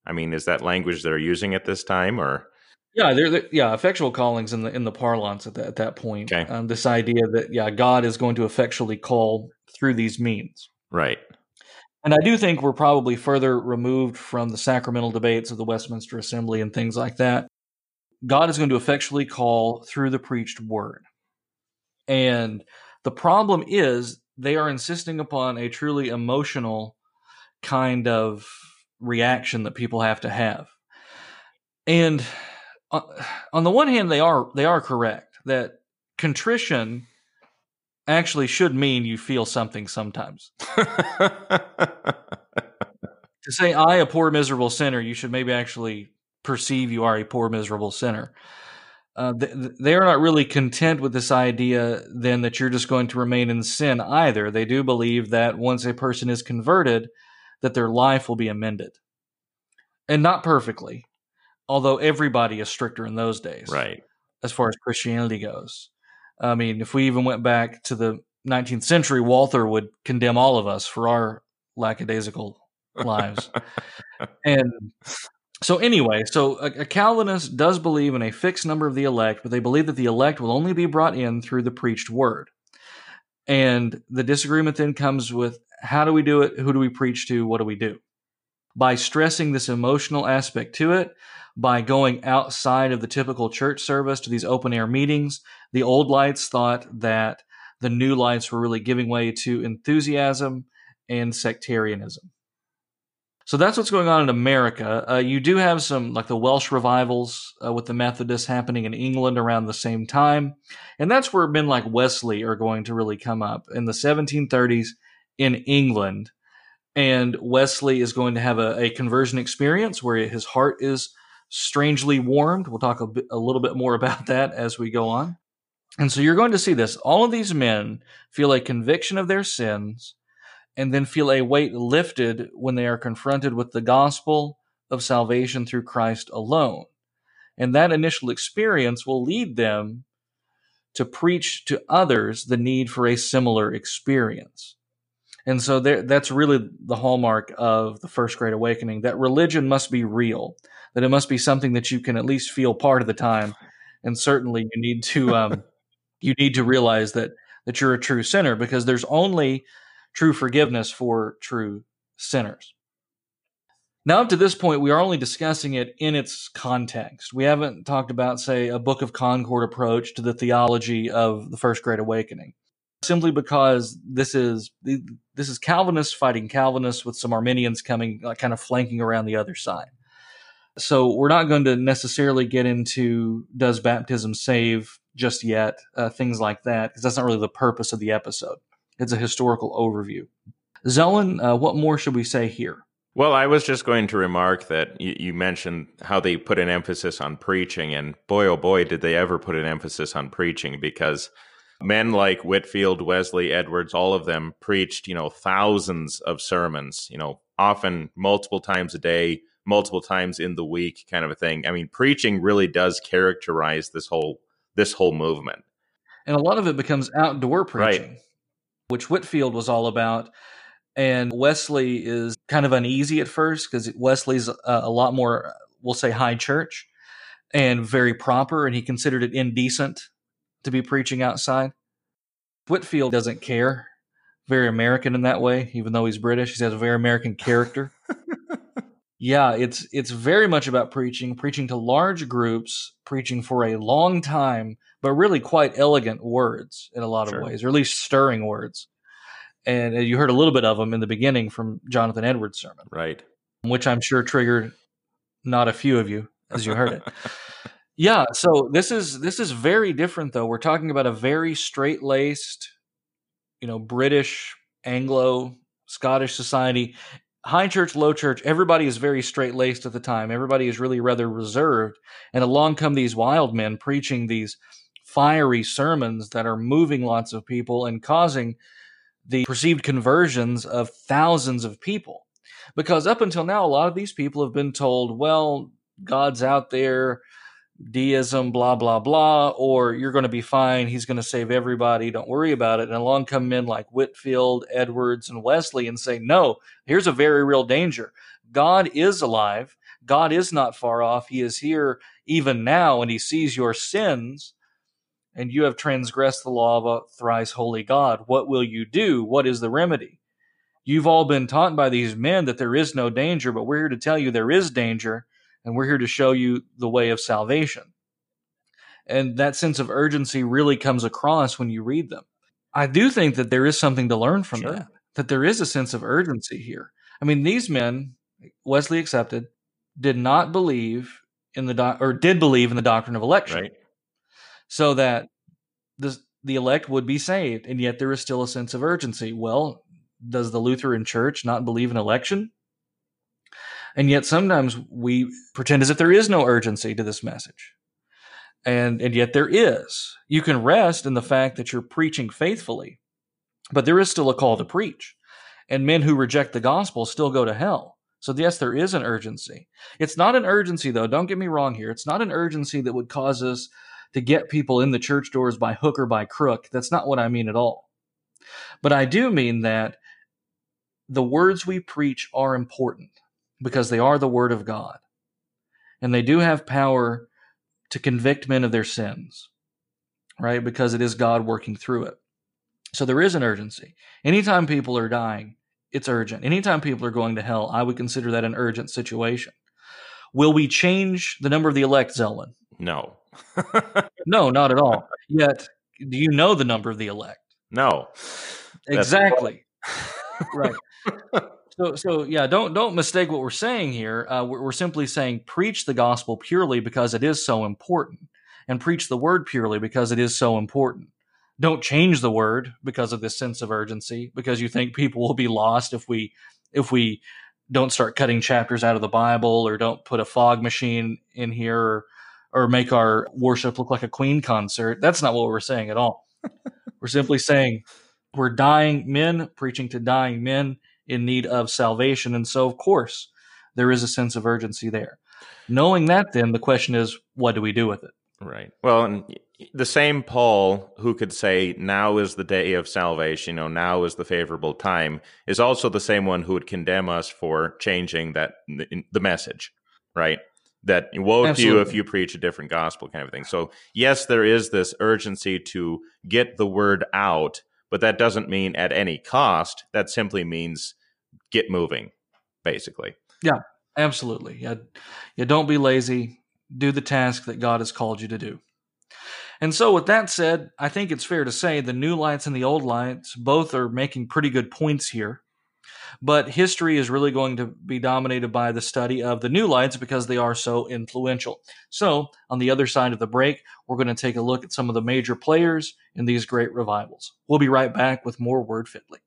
I mean, is that language they're using at this time, or Yeah, they're, they're- yeah, effectual callings in the in the parlance at that at that point. Okay. Um, this idea that yeah, God is going to effectually call through these means. right? And I do think we're probably further removed from the sacramental debates of the Westminster Assembly and things like that. God is going to effectually call through the preached word. And the problem is they are insisting upon a truly emotional kind of reaction that people have to have. And on [SIGHS] on the one hand they are they are correct that contrition actually should mean you feel something sometimes. [LAUGHS] to say I a poor miserable sinner, you should maybe actually perceive you are a poor miserable sinner. Uh, th- th- they are not really content with this idea then that you're just going to remain in sin either. They do believe that once a person is converted, that their life will be amended, and not perfectly. Although everybody is stricter in those days, right. as far as Christianity goes. I mean, if we even went back to the 19th century, Walther would condemn all of us for our lackadaisical lives. [LAUGHS] and so, anyway, so a, a Calvinist does believe in a fixed number of the elect, but they believe that the elect will only be brought in through the preached word. And the disagreement then comes with how do we do it? Who do we preach to? What do we do? By stressing this emotional aspect to it, by going outside of the typical church service to these open air meetings, the old lights thought that the new lights were really giving way to enthusiasm and sectarianism. So that's what's going on in America. Uh, you do have some, like the Welsh revivals uh, with the Methodists happening in England around the same time. And that's where men like Wesley are going to really come up in the 1730s in England. And Wesley is going to have a, a conversion experience where his heart is strangely warmed. We'll talk a, bit, a little bit more [LAUGHS] about that as we go on. And so you're going to see this. All of these men feel a conviction of their sins and then feel a weight lifted when they are confronted with the gospel of salvation through Christ alone. And that initial experience will lead them to preach to others the need for a similar experience. And so there, that's really the hallmark of the First Great Awakening that religion must be real, that it must be something that you can at least feel part of the time. And certainly you need to, um, [LAUGHS] you need to realize that, that you're a true sinner because there's only true forgiveness for true sinners. Now, up to this point, we are only discussing it in its context. We haven't talked about, say, a Book of Concord approach to the theology of the First Great Awakening, simply because this is this is Calvinists fighting Calvinists with some Arminians coming, like, kind of flanking around the other side. So we're not going to necessarily get into does baptism save just yet, uh, things like that, because that's not really the purpose of the episode. It's a historical overview. Zelwyn, uh, what more should we say here? Well, I was just going to remark that you, you, mentioned how they put an emphasis on preaching, and boy, oh boy, did they ever put an emphasis on preaching because men like Whitefield, Wesley, Edwards, all of them preached, you know, thousands of sermons, you know, often multiple times a day, multiple times in the week, kind of a thing. I mean, preaching really does characterize this whole this whole movement, and a lot of it becomes outdoor preaching. Right which Whitefield was all about. And Wesley is kind of uneasy at first because Wesley's a, a lot more, we'll say, high church and very proper, and he considered it indecent to be preaching outside. Whitefield doesn't care. Very American in that way, even though he's British. He has a very American character. [LAUGHS] yeah, it's it's very much about preaching, preaching to large groups, preaching for a long time, but really quite elegant words in a lot sure. of ways, or at least stirring words. And uh, you heard a little bit of them in the beginning from Jonathan Edwards' sermon, right? Which I'm sure triggered not a few of you as you heard it. [LAUGHS] yeah, so this is this is very different though. We're talking about a very straight laced, you know, British Anglo Scottish society high church, low church, everybody is very straight laced at the time. Everybody is really rather reserved. And along come these wild men preaching these fiery sermons that are moving lots of people and causing the perceived conversions of thousands of people. Because up until now, a lot of these people have been told, well, God's out there, deism, blah, blah, blah, or you're going to be fine. He's going to save everybody. Don't worry about it. And along come men like Whitefield, Edwards, and Wesley and say, no, here's a very real danger. God is alive. God is not far off. He is here even now, and he sees your sins and you have transgressed the law of a thrice holy God. What will you do? What is the remedy? You've all been taught by these men that there is no danger, but we're here to tell you there is danger, and we're here to show you the way of salvation. And that sense of urgency really comes across when you read them. I do think that there is something to learn from sure. that, that there is a sense of urgency here. I mean, these men, Wesley accepted, did not believe in the doc- or did believe in the doctrine of election. Right so that the the elect would be saved, and yet there is still a sense of urgency. Well, does the Lutheran Church not believe in election? And yet sometimes we pretend as if there is no urgency to this message. And and yet there is. You can rest in the fact that you're preaching faithfully, but there is still a call to preach. And men who reject the gospel still go to hell. So yes, there is an urgency. It's not an urgency though, don't get me wrong here. It's not an urgency that would cause us to get people in the church doors by hook or by crook. That's not what I mean at all. But I do mean that the words we preach are important because they are the word of God. And they do have power to convict men of their sins, right? Because it is God working through it. So there is an urgency. Anytime people are dying, it's urgent. Anytime people are going to hell, I would consider that an urgent situation. Will we change the number of the elect, Zelwyn? No. [LAUGHS] no, not at all. Yet, do you know the number of the elect? No. Exactly. [LAUGHS] right. So, so yeah, don't don't mistake what we're saying here. Uh, we're, we're simply saying preach the gospel purely because it is so important, and preach the word purely because it is so important. Don't change the word because of this sense of urgency, because you think people will be lost if we if we don't start cutting chapters out of the Bible or don't put a fog machine in here or, or make our worship look like a Queen concert. That's not what we're saying at all. [LAUGHS] we're simply saying we're dying men preaching to dying men in need of salvation. And so, of course, there is a sense of urgency there. Knowing that, then the question is, what do we do with it? Right. Well, and the same Paul who could say, now is the day of salvation, you know, now is the favorable time, is also the same one who would condemn us for changing that the message, right? That woe Absolutely. to you if you preach a different gospel kind of thing. So, yes, there is this urgency to get the word out, but that doesn't mean at any cost. That simply means get moving, basically. Yeah, absolutely. Yeah, yeah. Don't be lazy. Do the task that God has called you to do. And so, with that said, I think it's fair to say the new lights and the old lights both are making pretty good points here. But history is really going to be dominated by the study of the new lights because they are so influential. So, on the other side of the break, we're going to take a look at some of the major players in these great revivals. We'll be right back with more Word Fitly.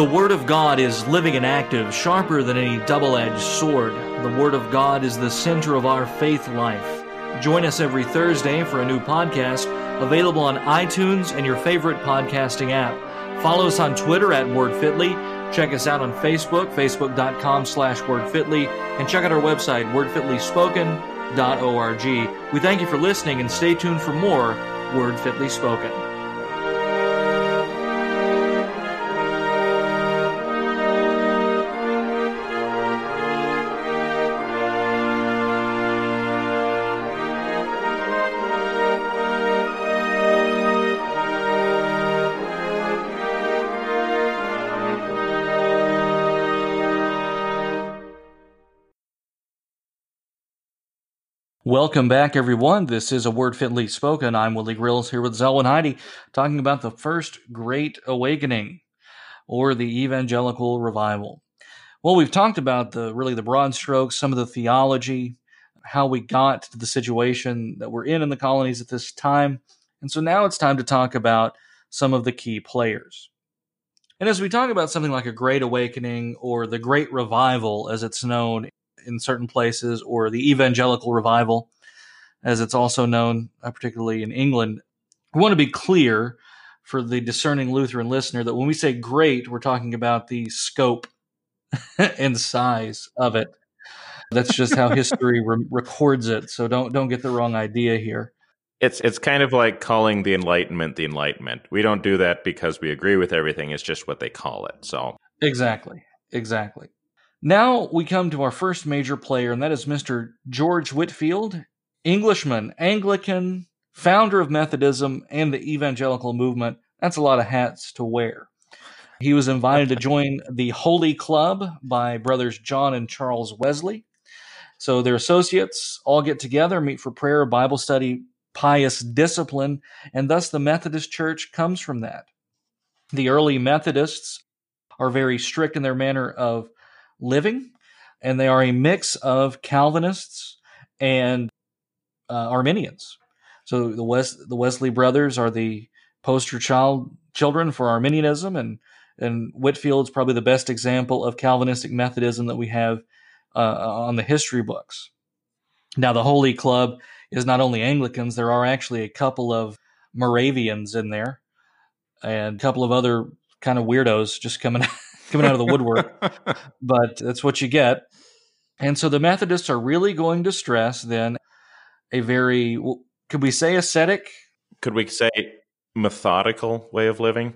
The Word of God is living and active, sharper than any double edged sword. The Word of God is the center of our faith life. Join us every Thursday for a new podcast available on iTunes and your favorite podcasting app. Follow us on Twitter at WordFitly. Check us out on Facebook, facebook.com slash WordFitly, and check out our website, wordfitlyspoken.org. We thank you for listening and stay tuned for more Word Fitly Spoken. Welcome back, everyone. This is a Word Fitly Spoken. I'm Willie Grills here with Zelwyn Heide, talking about the first Great Awakening or the Evangelical Revival. Well, we've talked about the really the broad strokes, some of the theology, how we got to the situation that we're in in the colonies at this time, and so now it's time to talk about some of the key players. And as we talk about something like a Great Awakening or the Great Revival, as it's known in certain places, or the evangelical revival, as it's also known, uh, particularly in England. We want to be clear for the discerning Lutheran listener that when we say great, we're talking about the scope [LAUGHS] and size of it. That's just how history re- records it. So don't don't get the wrong idea here. It's it's kind of like calling the Enlightenment the Enlightenment. We don't do that because we agree with everything. It's just what they call it. So exactly, exactly. Now we come to our first major player, and that is Mr. George Whitefield, Englishman, Anglican, founder of Methodism and the evangelical movement. That's a lot of hats to wear. He was invited to join the Holy Club by brothers John and Charles Wesley. So their associates all get together, meet for prayer, Bible study, pious discipline, and thus the Methodist Church comes from that. The early Methodists are very strict in their manner of living, and they are a mix of Calvinists and uh, Arminians. So the West, the Wesley brothers are the poster child children for Arminianism, and and Whitefield's probably the best example of Calvinistic Methodism that we have uh, on the history books. Now, the Holy Club is not only Anglicans; there are actually a couple of Moravians in there, and a couple of other kind of weirdos just coming [LAUGHS] coming out of the woodwork, [LAUGHS] but that's what you get. And so the Methodists are really going to stress then a very, could we say ascetic could we say methodical way of living?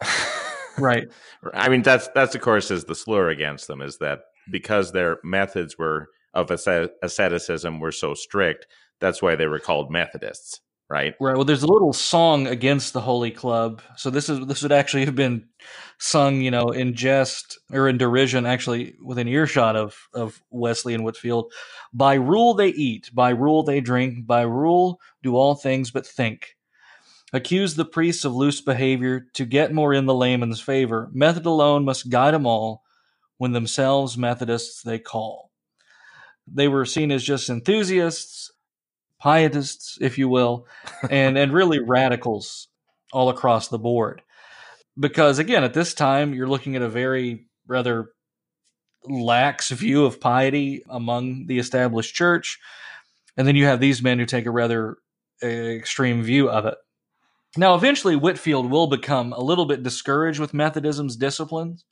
[LAUGHS] right. I mean, that's that's of course is the slur against them is that because their methods were of asceticism were so strict, that's why they were called Methodists right? Right. Well, there's a little song against the Holy Club. So this is this would actually have been sung, you know, in jest or in derision, actually within earshot of of Wesley and Whitefield. By rule they eat, by rule they drink, by rule do all things but think. Accuse the priests of loose behavior to get more in the layman's favor. Method alone must guide them all when themselves Methodists they call. They were seen as just enthusiasts pietists, if you will, [LAUGHS] and and really radicals all across the board. Because again, at this time, you're looking at a very rather lax view of piety among the established church, and then you have these men who take a rather uh, extreme view of it. Now, eventually, Whitefield will become a little bit discouraged with Methodism's disciplines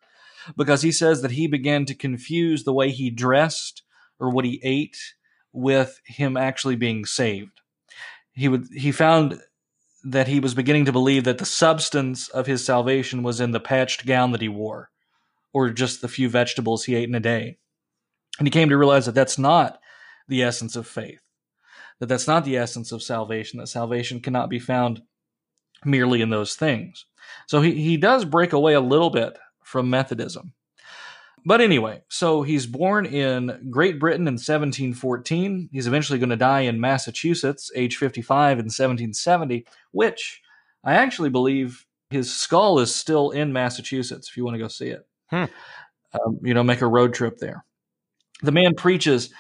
because he says that he began to confuse the way he dressed or what he ate with him actually being saved. He would he found that he was beginning to believe that the substance of his salvation was in the patched gown that he wore or just the few vegetables he ate in a day. And he came to realize that that's not the essence of faith. That that's not the essence of salvation, that salvation cannot be found merely in those things. So he, he does break away a little bit from Methodism. But anyway, so he's born in Great Britain in 1714. He's eventually going to die in Massachusetts, age 55, in 1770, which I actually believe his skull is still in Massachusetts if you want to go see it. Hmm. Um, you know, make a road trip there. The man preaches,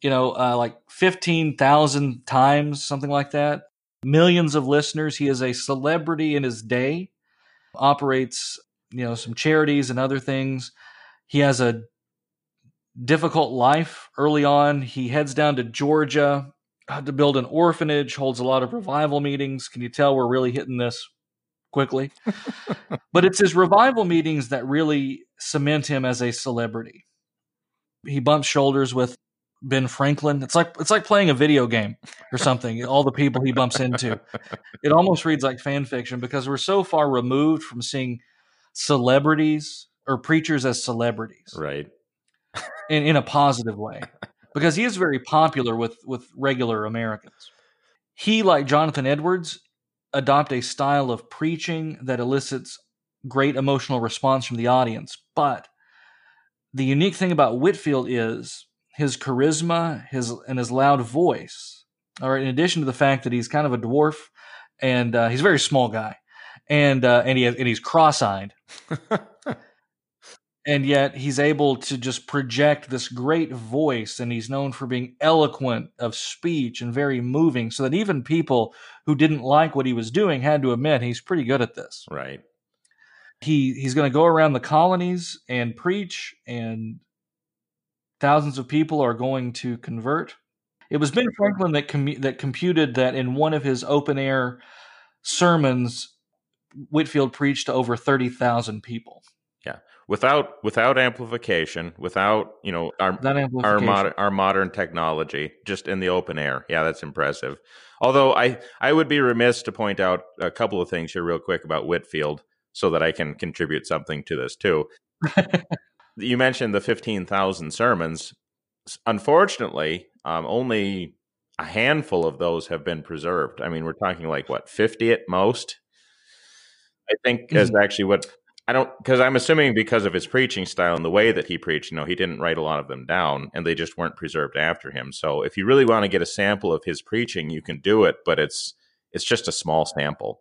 you know, uh, like 15,000 times, something like that. Millions of listeners. He is a celebrity in his day, operates, you know, some charities and other things he has a difficult life early on. He heads down to Georgia uh, to build an orphanage, holds a lot of revival meetings. Can you tell we're really hitting this quickly? [LAUGHS] but it's his revival meetings that really cement him as a celebrity. He bumps shoulders with Ben Franklin. It's like it's like playing a video game or something. All the people he bumps into. It almost reads like fan fiction because we're so far removed from seeing celebrities or preachers as celebrities, right? in in a positive way, [LAUGHS] because he is very popular with with regular Americans. He, like Jonathan Edwards, adopt a style of preaching that elicits great emotional response from the audience. But the unique thing about Whitefield is his charisma, his and his loud voice. All right, in addition to the fact that he's kind of a dwarf and uh, he's a very small guy, and uh, and he and he's cross-eyed. [LAUGHS] and yet he's able to just project this great voice and he's known for being eloquent of speech and very moving so that even people who didn't like what he was doing had to admit he's pretty good at this. Right. He he's going to go around the colonies and preach and thousands of people are going to convert. It was ben franklin that com- that computed that in one of his open air sermons whitefield preached to over 30,000 people without without amplification, without you know our our modern our modern technology, just in the open air. Yeah, that's impressive. Although I I would be remiss to point out a couple of things here real quick about Whitefield, so that I can contribute something to this too. [LAUGHS] you mentioned the fifteen thousand sermons. Unfortunately, um, only a handful of those have been preserved. I mean, we're talking like what fifty at most. I think mm-hmm. is actually what I don't because I'm assuming because of his preaching style and the way that he preached, you know, he didn't write a lot of them down and they just weren't preserved after him. So if you really want to get a sample of his preaching, you can do it, but it's it's just a small sample.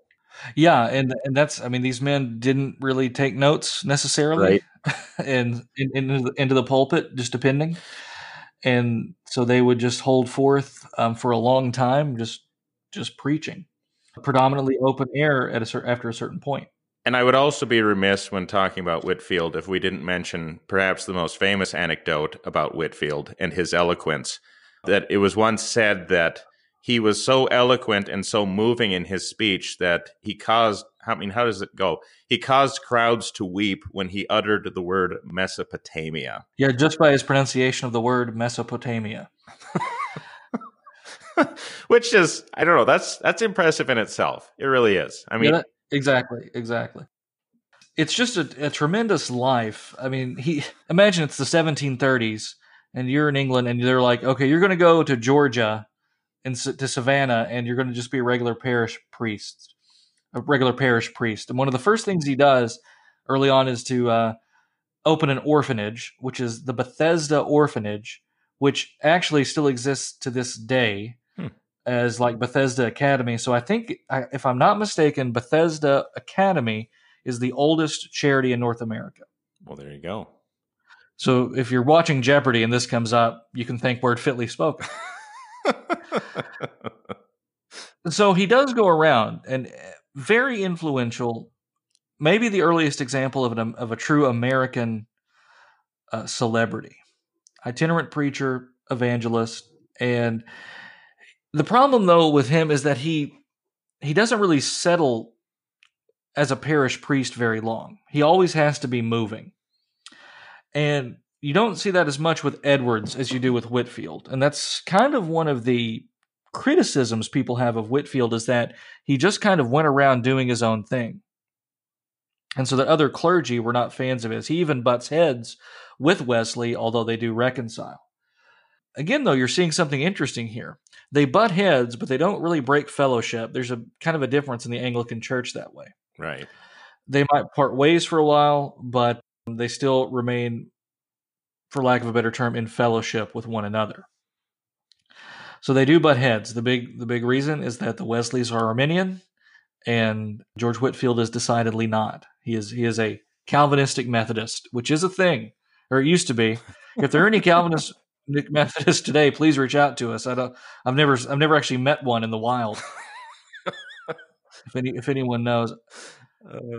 Yeah, and and that's I mean these men didn't really take notes necessarily, right. and [LAUGHS] in, into the, into the pulpit, just depending, and so they would just hold forth um, for a long time, just just preaching, predominantly open air at a certain after a certain point. And I would also be remiss when talking about Whitefield if we didn't mention perhaps the most famous anecdote about Whitefield and his eloquence. That it was once said that he was so eloquent and so moving in his speech that he caused, I mean, how does it go? He caused crowds to weep when he uttered the word Mesopotamia. Yeah, just by his pronunciation of the word Mesopotamia. [LAUGHS] which is I don't know. That's that's impressive in itself. It really is. I mean, Yeah, that- exactly, exactly. It's just a, a tremendous life. I mean, he imagine it's the 1730s, and you're in England, and they're like, okay, you're going to go to Georgia and to Savannah, and you're going to just be a regular parish priest, a regular parish priest. And one of the first things he does early on is to uh, open an orphanage, which is the Bethesda Orphanage, which actually still exists to this day. As like Bethesda Academy. So I think, I- if I'm not mistaken, Bethesda Academy is the oldest charity in North America. well, there you go. So if you're watching Jeopardy and this comes up, you can thank Word Fitly Spoken. [LAUGHS] so he does go around and uh, very influential maybe the earliest example of an of a true american uh, celebrity itinerant preacher evangelist and the problem though with him is that he he doesn't really settle as a parish priest very long he always has to be moving and you don't see that as much with edwards as you do with whitefield and that's kind of one of the criticisms people have of Whitefield is that he just kind of went around doing his own thing. And so that other clergy were not fans of his. He even butts heads with Wesley, although they do reconcile. Again, though, you're seeing something interesting here. They butt heads, but they don't really break fellowship. There's a kind of a difference in the Anglican church that way. right. They might part ways for a while, but they still remain, for lack of a better term, in fellowship with one another. So they do butt heads. The big the big reason is that the Wesleys are Arminian, and George Whitefield is decidedly not. He is he is a Calvinistic Methodist, which is a thing, or it used to be. If there are any [LAUGHS] Calvinist Methodists today, please reach out to us. I don't. I've never I've never actually met one in the wild. [LAUGHS] if any if anyone knows,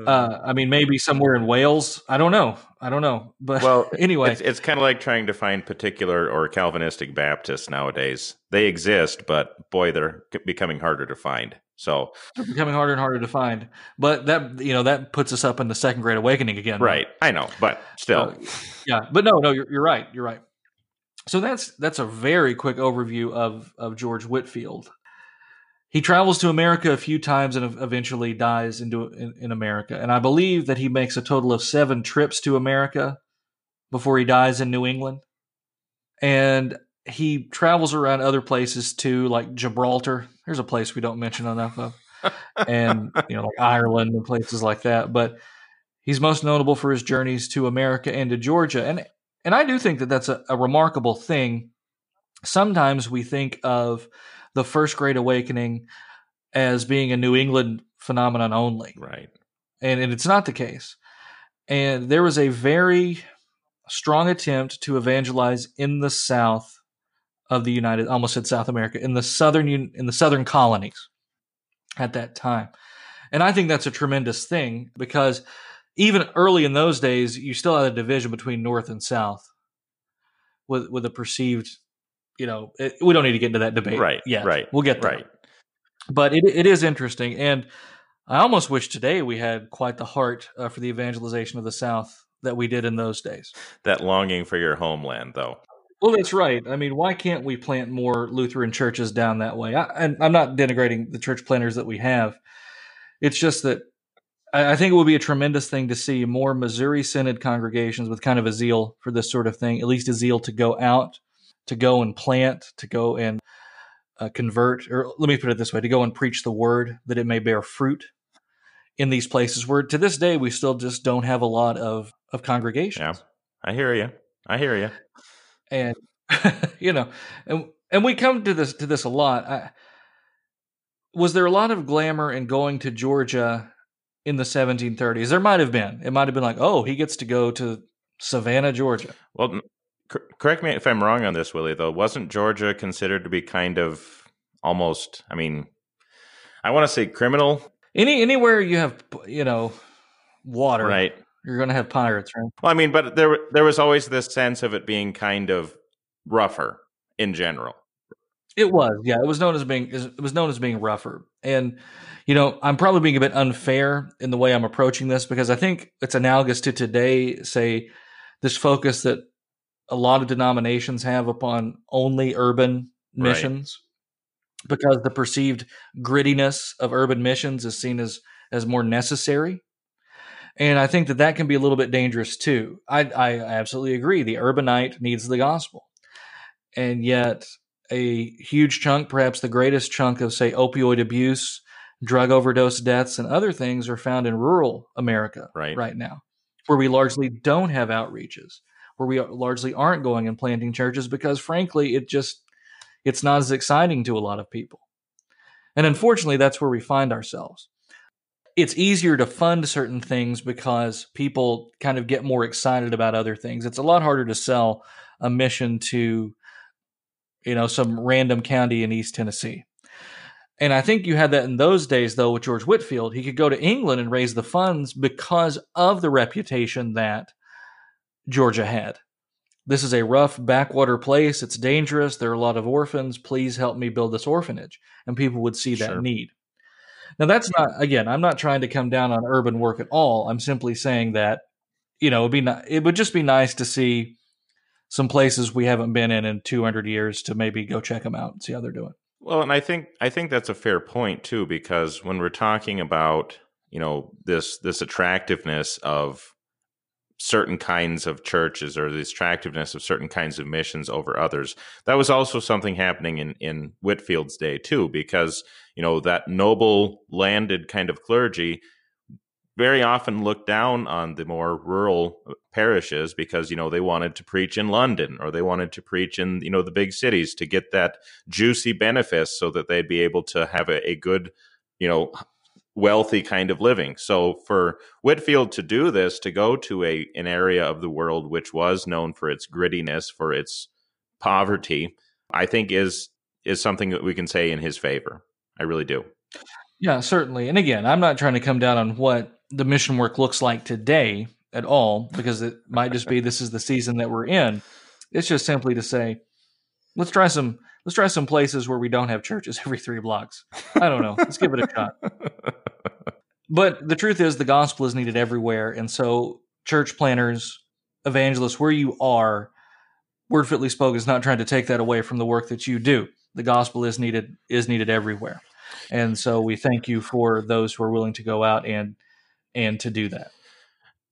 uh, I mean maybe somewhere in Wales. I don't know. I don't know. But well, [LAUGHS] anyway, it's, it's kind of like trying to find particular or Calvinistic Baptists nowadays. They exist, but boy, they're becoming harder to find. So, They're becoming harder and harder to find. But that you know that puts us up in the second great awakening again. right, I know, but still, Uh, yeah, but no, no, you're, you're right. You're right. So that's that's a very quick overview of of George Whitefield. He travels to America a few times and eventually dies into in, in America. And I believe that he makes a total of seven trips to America before he dies in New England. And he travels around other places too, like Gibraltar. There's a place we don't mention enough of, and you know, like Ireland and places like that. But he's most notable for his journeys to America and to Georgia, and and I do think that that's a, a remarkable thing. Sometimes we think of the First Great Awakening as being a New England phenomenon only, right. and, and it's not the case. And there was a very strong attempt to evangelize in the South of the United, almost said South America, in the southern in the southern colonies at that time. And I think that's a tremendous thing because even early in those days, you still had a division between North and South with with a perceived, you know, it, we don't need to get into that debate, Right, yet. right, We'll get there Right. but it, it is interesting and i almost wish today we had quite the heart uh, for the evangelization of the south that we did in those days That longing for your homeland, though. well that's right i mean why can't we plant more lutheran churches down that way I, and i'm not denigrating the church planters that we have it's just that I, think it would be a tremendous thing to see more missouri synod congregations with kind of a zeal for this sort of thing at least a zeal to go out to go and plant to go and uh, convert, or let me put it this way, to go and preach the word that it may bear fruit in these places where to this day we still just don't have a lot of, of congregations. Yeah. I hear you. I hear you. And, [LAUGHS] you know, and, and we come to this, to this a lot. I, was there a lot of glamour in going to Georgia in the 1730s? There might have been. It might have been like, oh, he gets to go to Savannah, Georgia. Well, cor- correct me if I'm wrong on this, Willie. Though, wasn't Georgia considered to be kind of almost? I mean, I want to say criminal, Any anywhere you have, you know, water, right? you're going to have pirates, right? Well, I mean, but there there was always this sense of it being kind of rougher in general. It was, yeah. It was known as being it was known as being rougher, and you know, I'm probably being a bit unfair in the way I'm approaching this because I think it's analogous to today. Say this focus that a lot of denominations have upon only urban Right. missions, because the perceived grittiness of urban missions is seen as as more necessary. And I think that that can be a little bit dangerous too. I, I absolutely agree. The urbanite needs the gospel. And yet, a huge chunk, perhaps the greatest chunk of, say, opioid abuse, drug overdose deaths, and other things are found in rural America right, right now, where we largely don't have outreaches, where we largely aren't going and planting churches because, frankly, it just it's not as exciting to a lot of people. And unfortunately, that's where we find ourselves. It's easier to fund certain things because people kind of get more excited about other things. It's a lot harder to sell a mission to, you know, some random county in East Tennessee. And I think you had that in those days, though, with George Whitefield. He could go to England and raise the funds because of the reputation that Georgia had this is a rough backwater place. It's dangerous. There are a lot of orphans. Please help me build this orphanage. And people would see that Sure. need. Now, that's not, again, I'm not trying to come down on urban work at all. I'm simply saying that, you know, it'd be, it would just be nice to see some places we haven't been in in 200 years to maybe go check them out and see how they're doing. Well, and I think I think that's a fair point too, because when we're talking about you know this this attractiveness of certain kinds of churches or the attractiveness of certain kinds of missions over others, that was also something happening in in Whitefield's day too, because you know that noble landed kind of clergy very often looked down on the more rural uh, parishes because you know they wanted to preach in London or they wanted to preach in you know the big cities to get that juicy benefice so that they'd be able to have a, a good you know wealthy kind of living. So for whitefield to do this to go to a an area of the world which was known for its grittiness for its poverty i think is is something that we can say in his favor. I really do Yeah, certainly. And again, I'm not trying to come down on what the mission work looks like today at all, because it might just be this is the season that we're in. It's just simply to say, let's try some let's try some places where we don't have churches [LAUGHS] every three blocks. I don't know. Let's give it a shot. But the truth is the gospel is needed everywhere. And so church planners, evangelists, where you are, Word Fitly Spoke is not trying to take that away from the work that you do. The gospel is needed is needed everywhere. And so we thank you for those who are willing to go out and and to do that.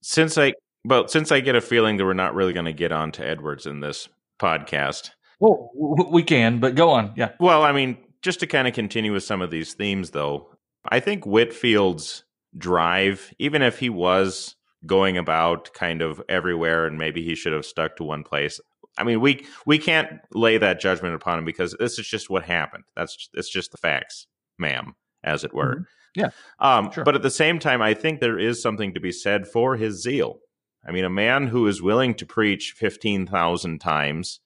since I but since I get a feeling that we're not really going to get on to Edwards in this podcast. Well, we can, but go on. Yeah. Well, I mean, just to kind of continue with some of these themes though, I think Whitefield's drive, even if he was going about kind of everywhere and maybe he should have stuck to one place. I mean, we we can't lay that judgment upon him because this is just what happened. That's it's just the facts, ma'am, as it were. Mhm. Yeah. Um, Sure. But at the same time, I think there is something to be said for his zeal. I mean, a man who is willing to preach 15,000 times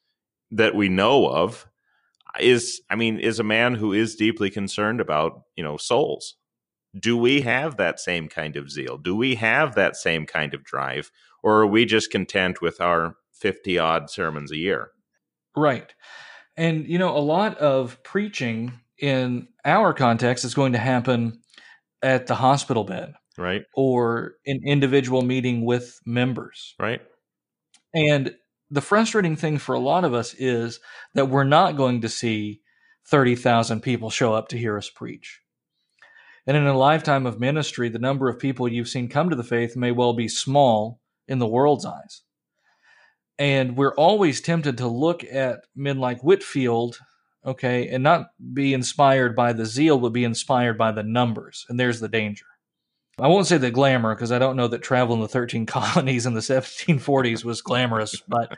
that we know of is, I mean, is a man who is deeply concerned about, you know, souls. Do we have that same kind of zeal? Do we have that same kind of drive? Or are we just content with our 50 odd sermons a year? Right. And you know, a lot of preaching in our context it's going to happen at the hospital bed Right? or an individual meeting with members. Right? And the frustrating thing for a lot of us is that we're not going to see 30,000 people show up to hear us preach. And in a lifetime of ministry, the number of people you've seen come to the faith may well be small in the world's eyes. And we're always tempted to look at men like Whitefield, okay, and not be inspired by the zeal, but be inspired by the numbers. And there's the danger. I won't say the glamour because I don't know that travel in the 13 [LAUGHS] colonies in the 1740s was glamorous, but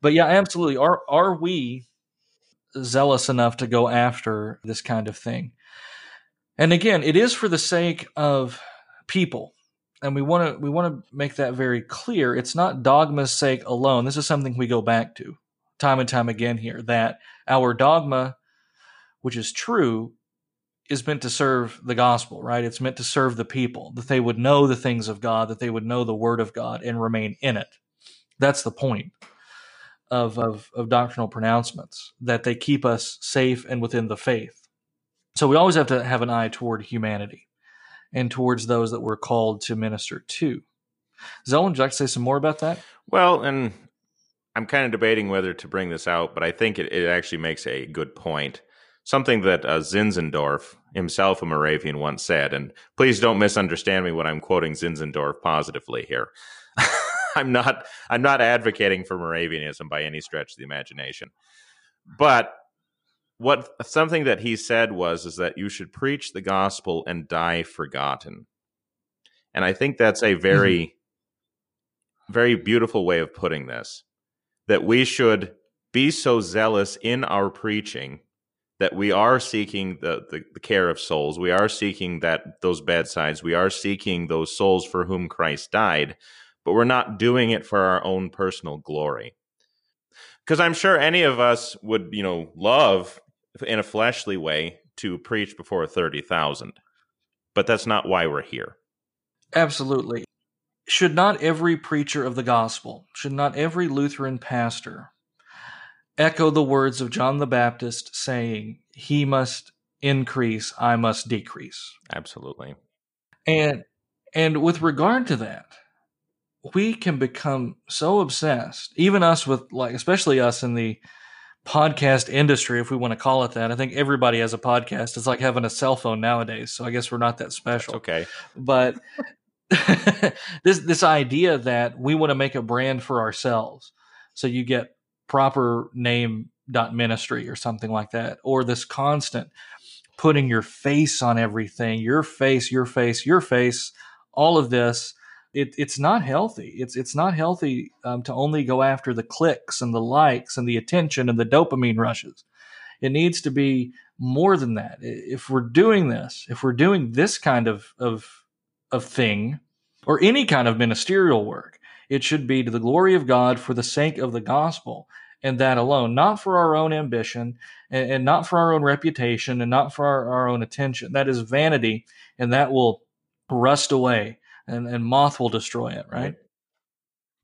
but yeah, absolutely. Are are we zealous enough to go after this kind of thing? And again, it is for the sake of people. And we want to we want to make that very clear. It's not dogma's sake alone. This is something we go back to time and time again here that our dogma which is true is meant to serve the gospel, right? It's meant to serve the people, that they would know the things of God, that they would know the word of God and remain in it. That's the point of, of, of doctrinal pronouncements, that they keep us safe and within the faith. So we always have to have an eye toward humanity and towards those that we're called to minister to. Zell, would you like to say some more about that? Well, and I'm kind of debating whether to bring this out, but I think it, it actually makes a good point. something that uh, Zinzendorf, himself a Moravian, once said. And please don't misunderstand me when I'm quoting Zinzendorf positively here. [LAUGHS] I'm not I'm not advocating for Moravianism by any stretch of the imagination. But what something that he said was is that you should preach the gospel and die forgotten. And I think that's a very mm-hmm. very beautiful way of putting this. That we should be so zealous in our preaching that we are seeking the, the, the, care of souls. We are seeking that those bedsides. We are seeking those souls for whom Christ died, but we're not doing it for our own personal glory. Because I'm sure any of us would, you know, love in a fleshly way to preach before 30,000. But that's not why we're here. Absolutely. Should not every preacher of the gospel, should not every Lutheran pastor echo the words of John the Baptist saying, He must increase, I must decrease? Absolutely. And and with regard to that, we can become so obsessed, even us with like especially us in the podcast industry, if we want to call it that. I think everybody has a podcast. It's like having a cell phone nowadays. So I guess we're not that special. That's okay. But [LAUGHS] this this idea that we want to make a brand for ourselves. So you get proper name dot ministry or something like that, or this constant putting your face on everything, your face, your face, your face, all of this it, it's not healthy. It's it's not healthy um, to only go after the clicks and the likes and the attention and the dopamine rushes. It needs to be more than that. If we're doing this, if we're doing this kind of of of thing, or any kind of ministerial work, it should be to the glory of God for the sake of the gospel and that alone, not for our own ambition and, and not for our own reputation and not for our, our own attention. That is vanity, and that will rust away and, and moth will destroy it, right?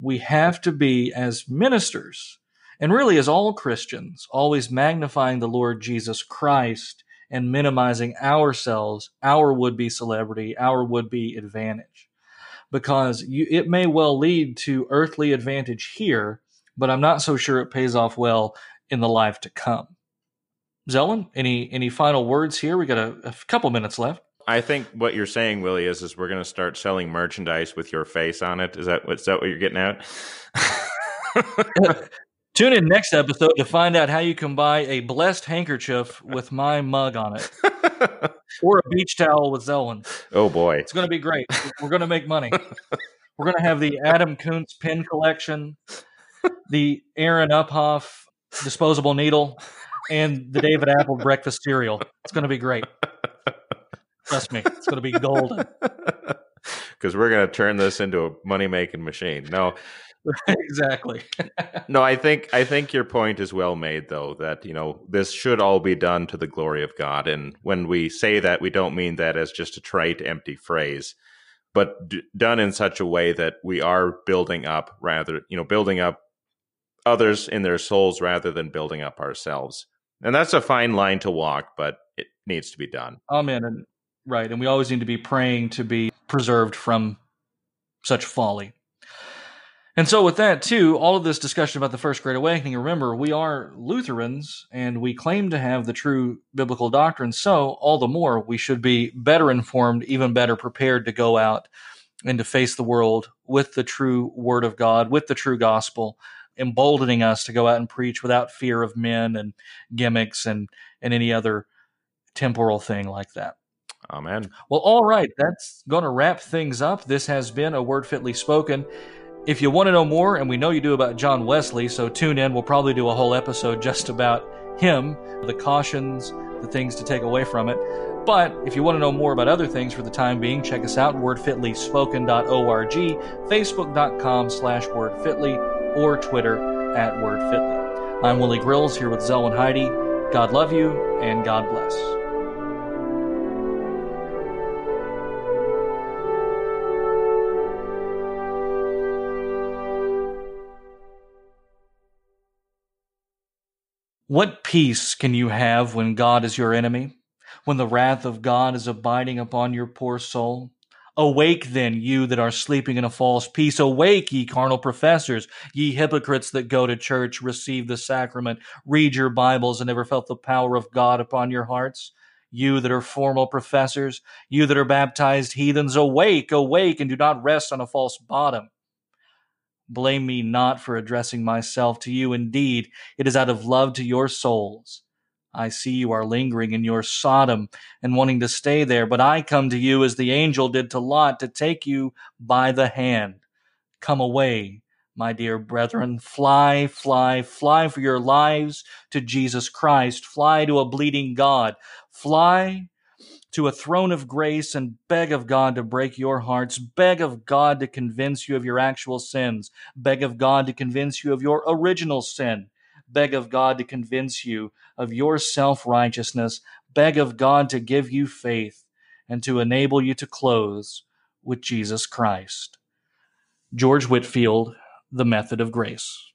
We have to be, as ministers, and really as all Christians, always magnifying the Lord Jesus Christ and minimizing ourselves, our would be celebrity, our would be advantage. Because you, it may well lead to earthly advantage here, but I'm not so sure it pays off well in the life to come. Zelwyn, any any final words here? We got a, a couple minutes left. I think what you're saying, Willie, is is we're going to start selling merchandise with your face on it. Is that what's that what you're getting at? [LAUGHS] Tune in next episode to find out how you can buy a blessed handkerchief with my mug on it, [LAUGHS] or a beach towel with Zelwyn. Oh boy, it's going to be great. We're going to make money. [LAUGHS] We're going to have the Adam Koontz pin collection, the Aaron Uphoff disposable needle, and the David Apple breakfast cereal. It's going to be great. Trust me, it's going to be golden. [LAUGHS] Because we're going to turn this into a money making machine. No, [LAUGHS] exactly. [LAUGHS] no, I think I think your point is well made, though. That you know this should all be done to the glory of God, and when we say that, we don't mean that as just a trite, empty phrase, but d- done in such a way that we are building up, rather, you know, building up others in their souls rather than building up ourselves. And that's a fine line to walk, but it needs to be done. Amen. And Right. And we always need to be praying to be preserved from such folly. And so, with that, too, all of this discussion about the First Great Awakening, remember, we are Lutherans and we claim to have the true biblical doctrine. So, all the more, we should be better informed, even better prepared to go out and to face the world with the true Word of God, with the true gospel, emboldening us to go out and preach without fear of men and gimmicks and, and any other temporal thing like that. Amen. Well, all right. That's going to wrap things up. This has been a word fitly spoken. If you want to know more, and we know you do about John Wesley, so tune in. We'll probably do a whole episode just about him, the cautions, the things to take away from it. But if you want to know more about other things for the time being, check us out, wordfitlyspoken.org, facebook.com slash wordfitly, or Twitter at wordfitly. I'm Willie Grills here with Zelwyn Heide. God love you, and God bless. What peace can you have when God is your enemy? When the wrath of God is abiding upon your poor soul? Awake then, you that are sleeping in a false peace. Awake, ye carnal professors, ye hypocrites that go to church, receive the sacrament, read your Bibles, and never felt the power of God upon your hearts. You that are formal professors, you that are baptized heathens, awake, awake, and do not rest on a false bottom. Blame me not for addressing myself to you. Indeed, it is out of love to your souls I see you are lingering in your Sodom and wanting to stay there, but I come to you as the angel did to Lot to take you by the hand. Come away, my dear brethren. Fly, fly, fly for your lives to Jesus Christ. Fly to a bleeding God. Fly to a throne of grace and beg of God to break your hearts. Beg of God to convince you of your actual sins. Beg of God to convince you of your original sin Beg of God to convince you of your self righteousness. Beg of God to give you faith and to enable you to close with Jesus Christ. George Whitefield, The Method of Grace.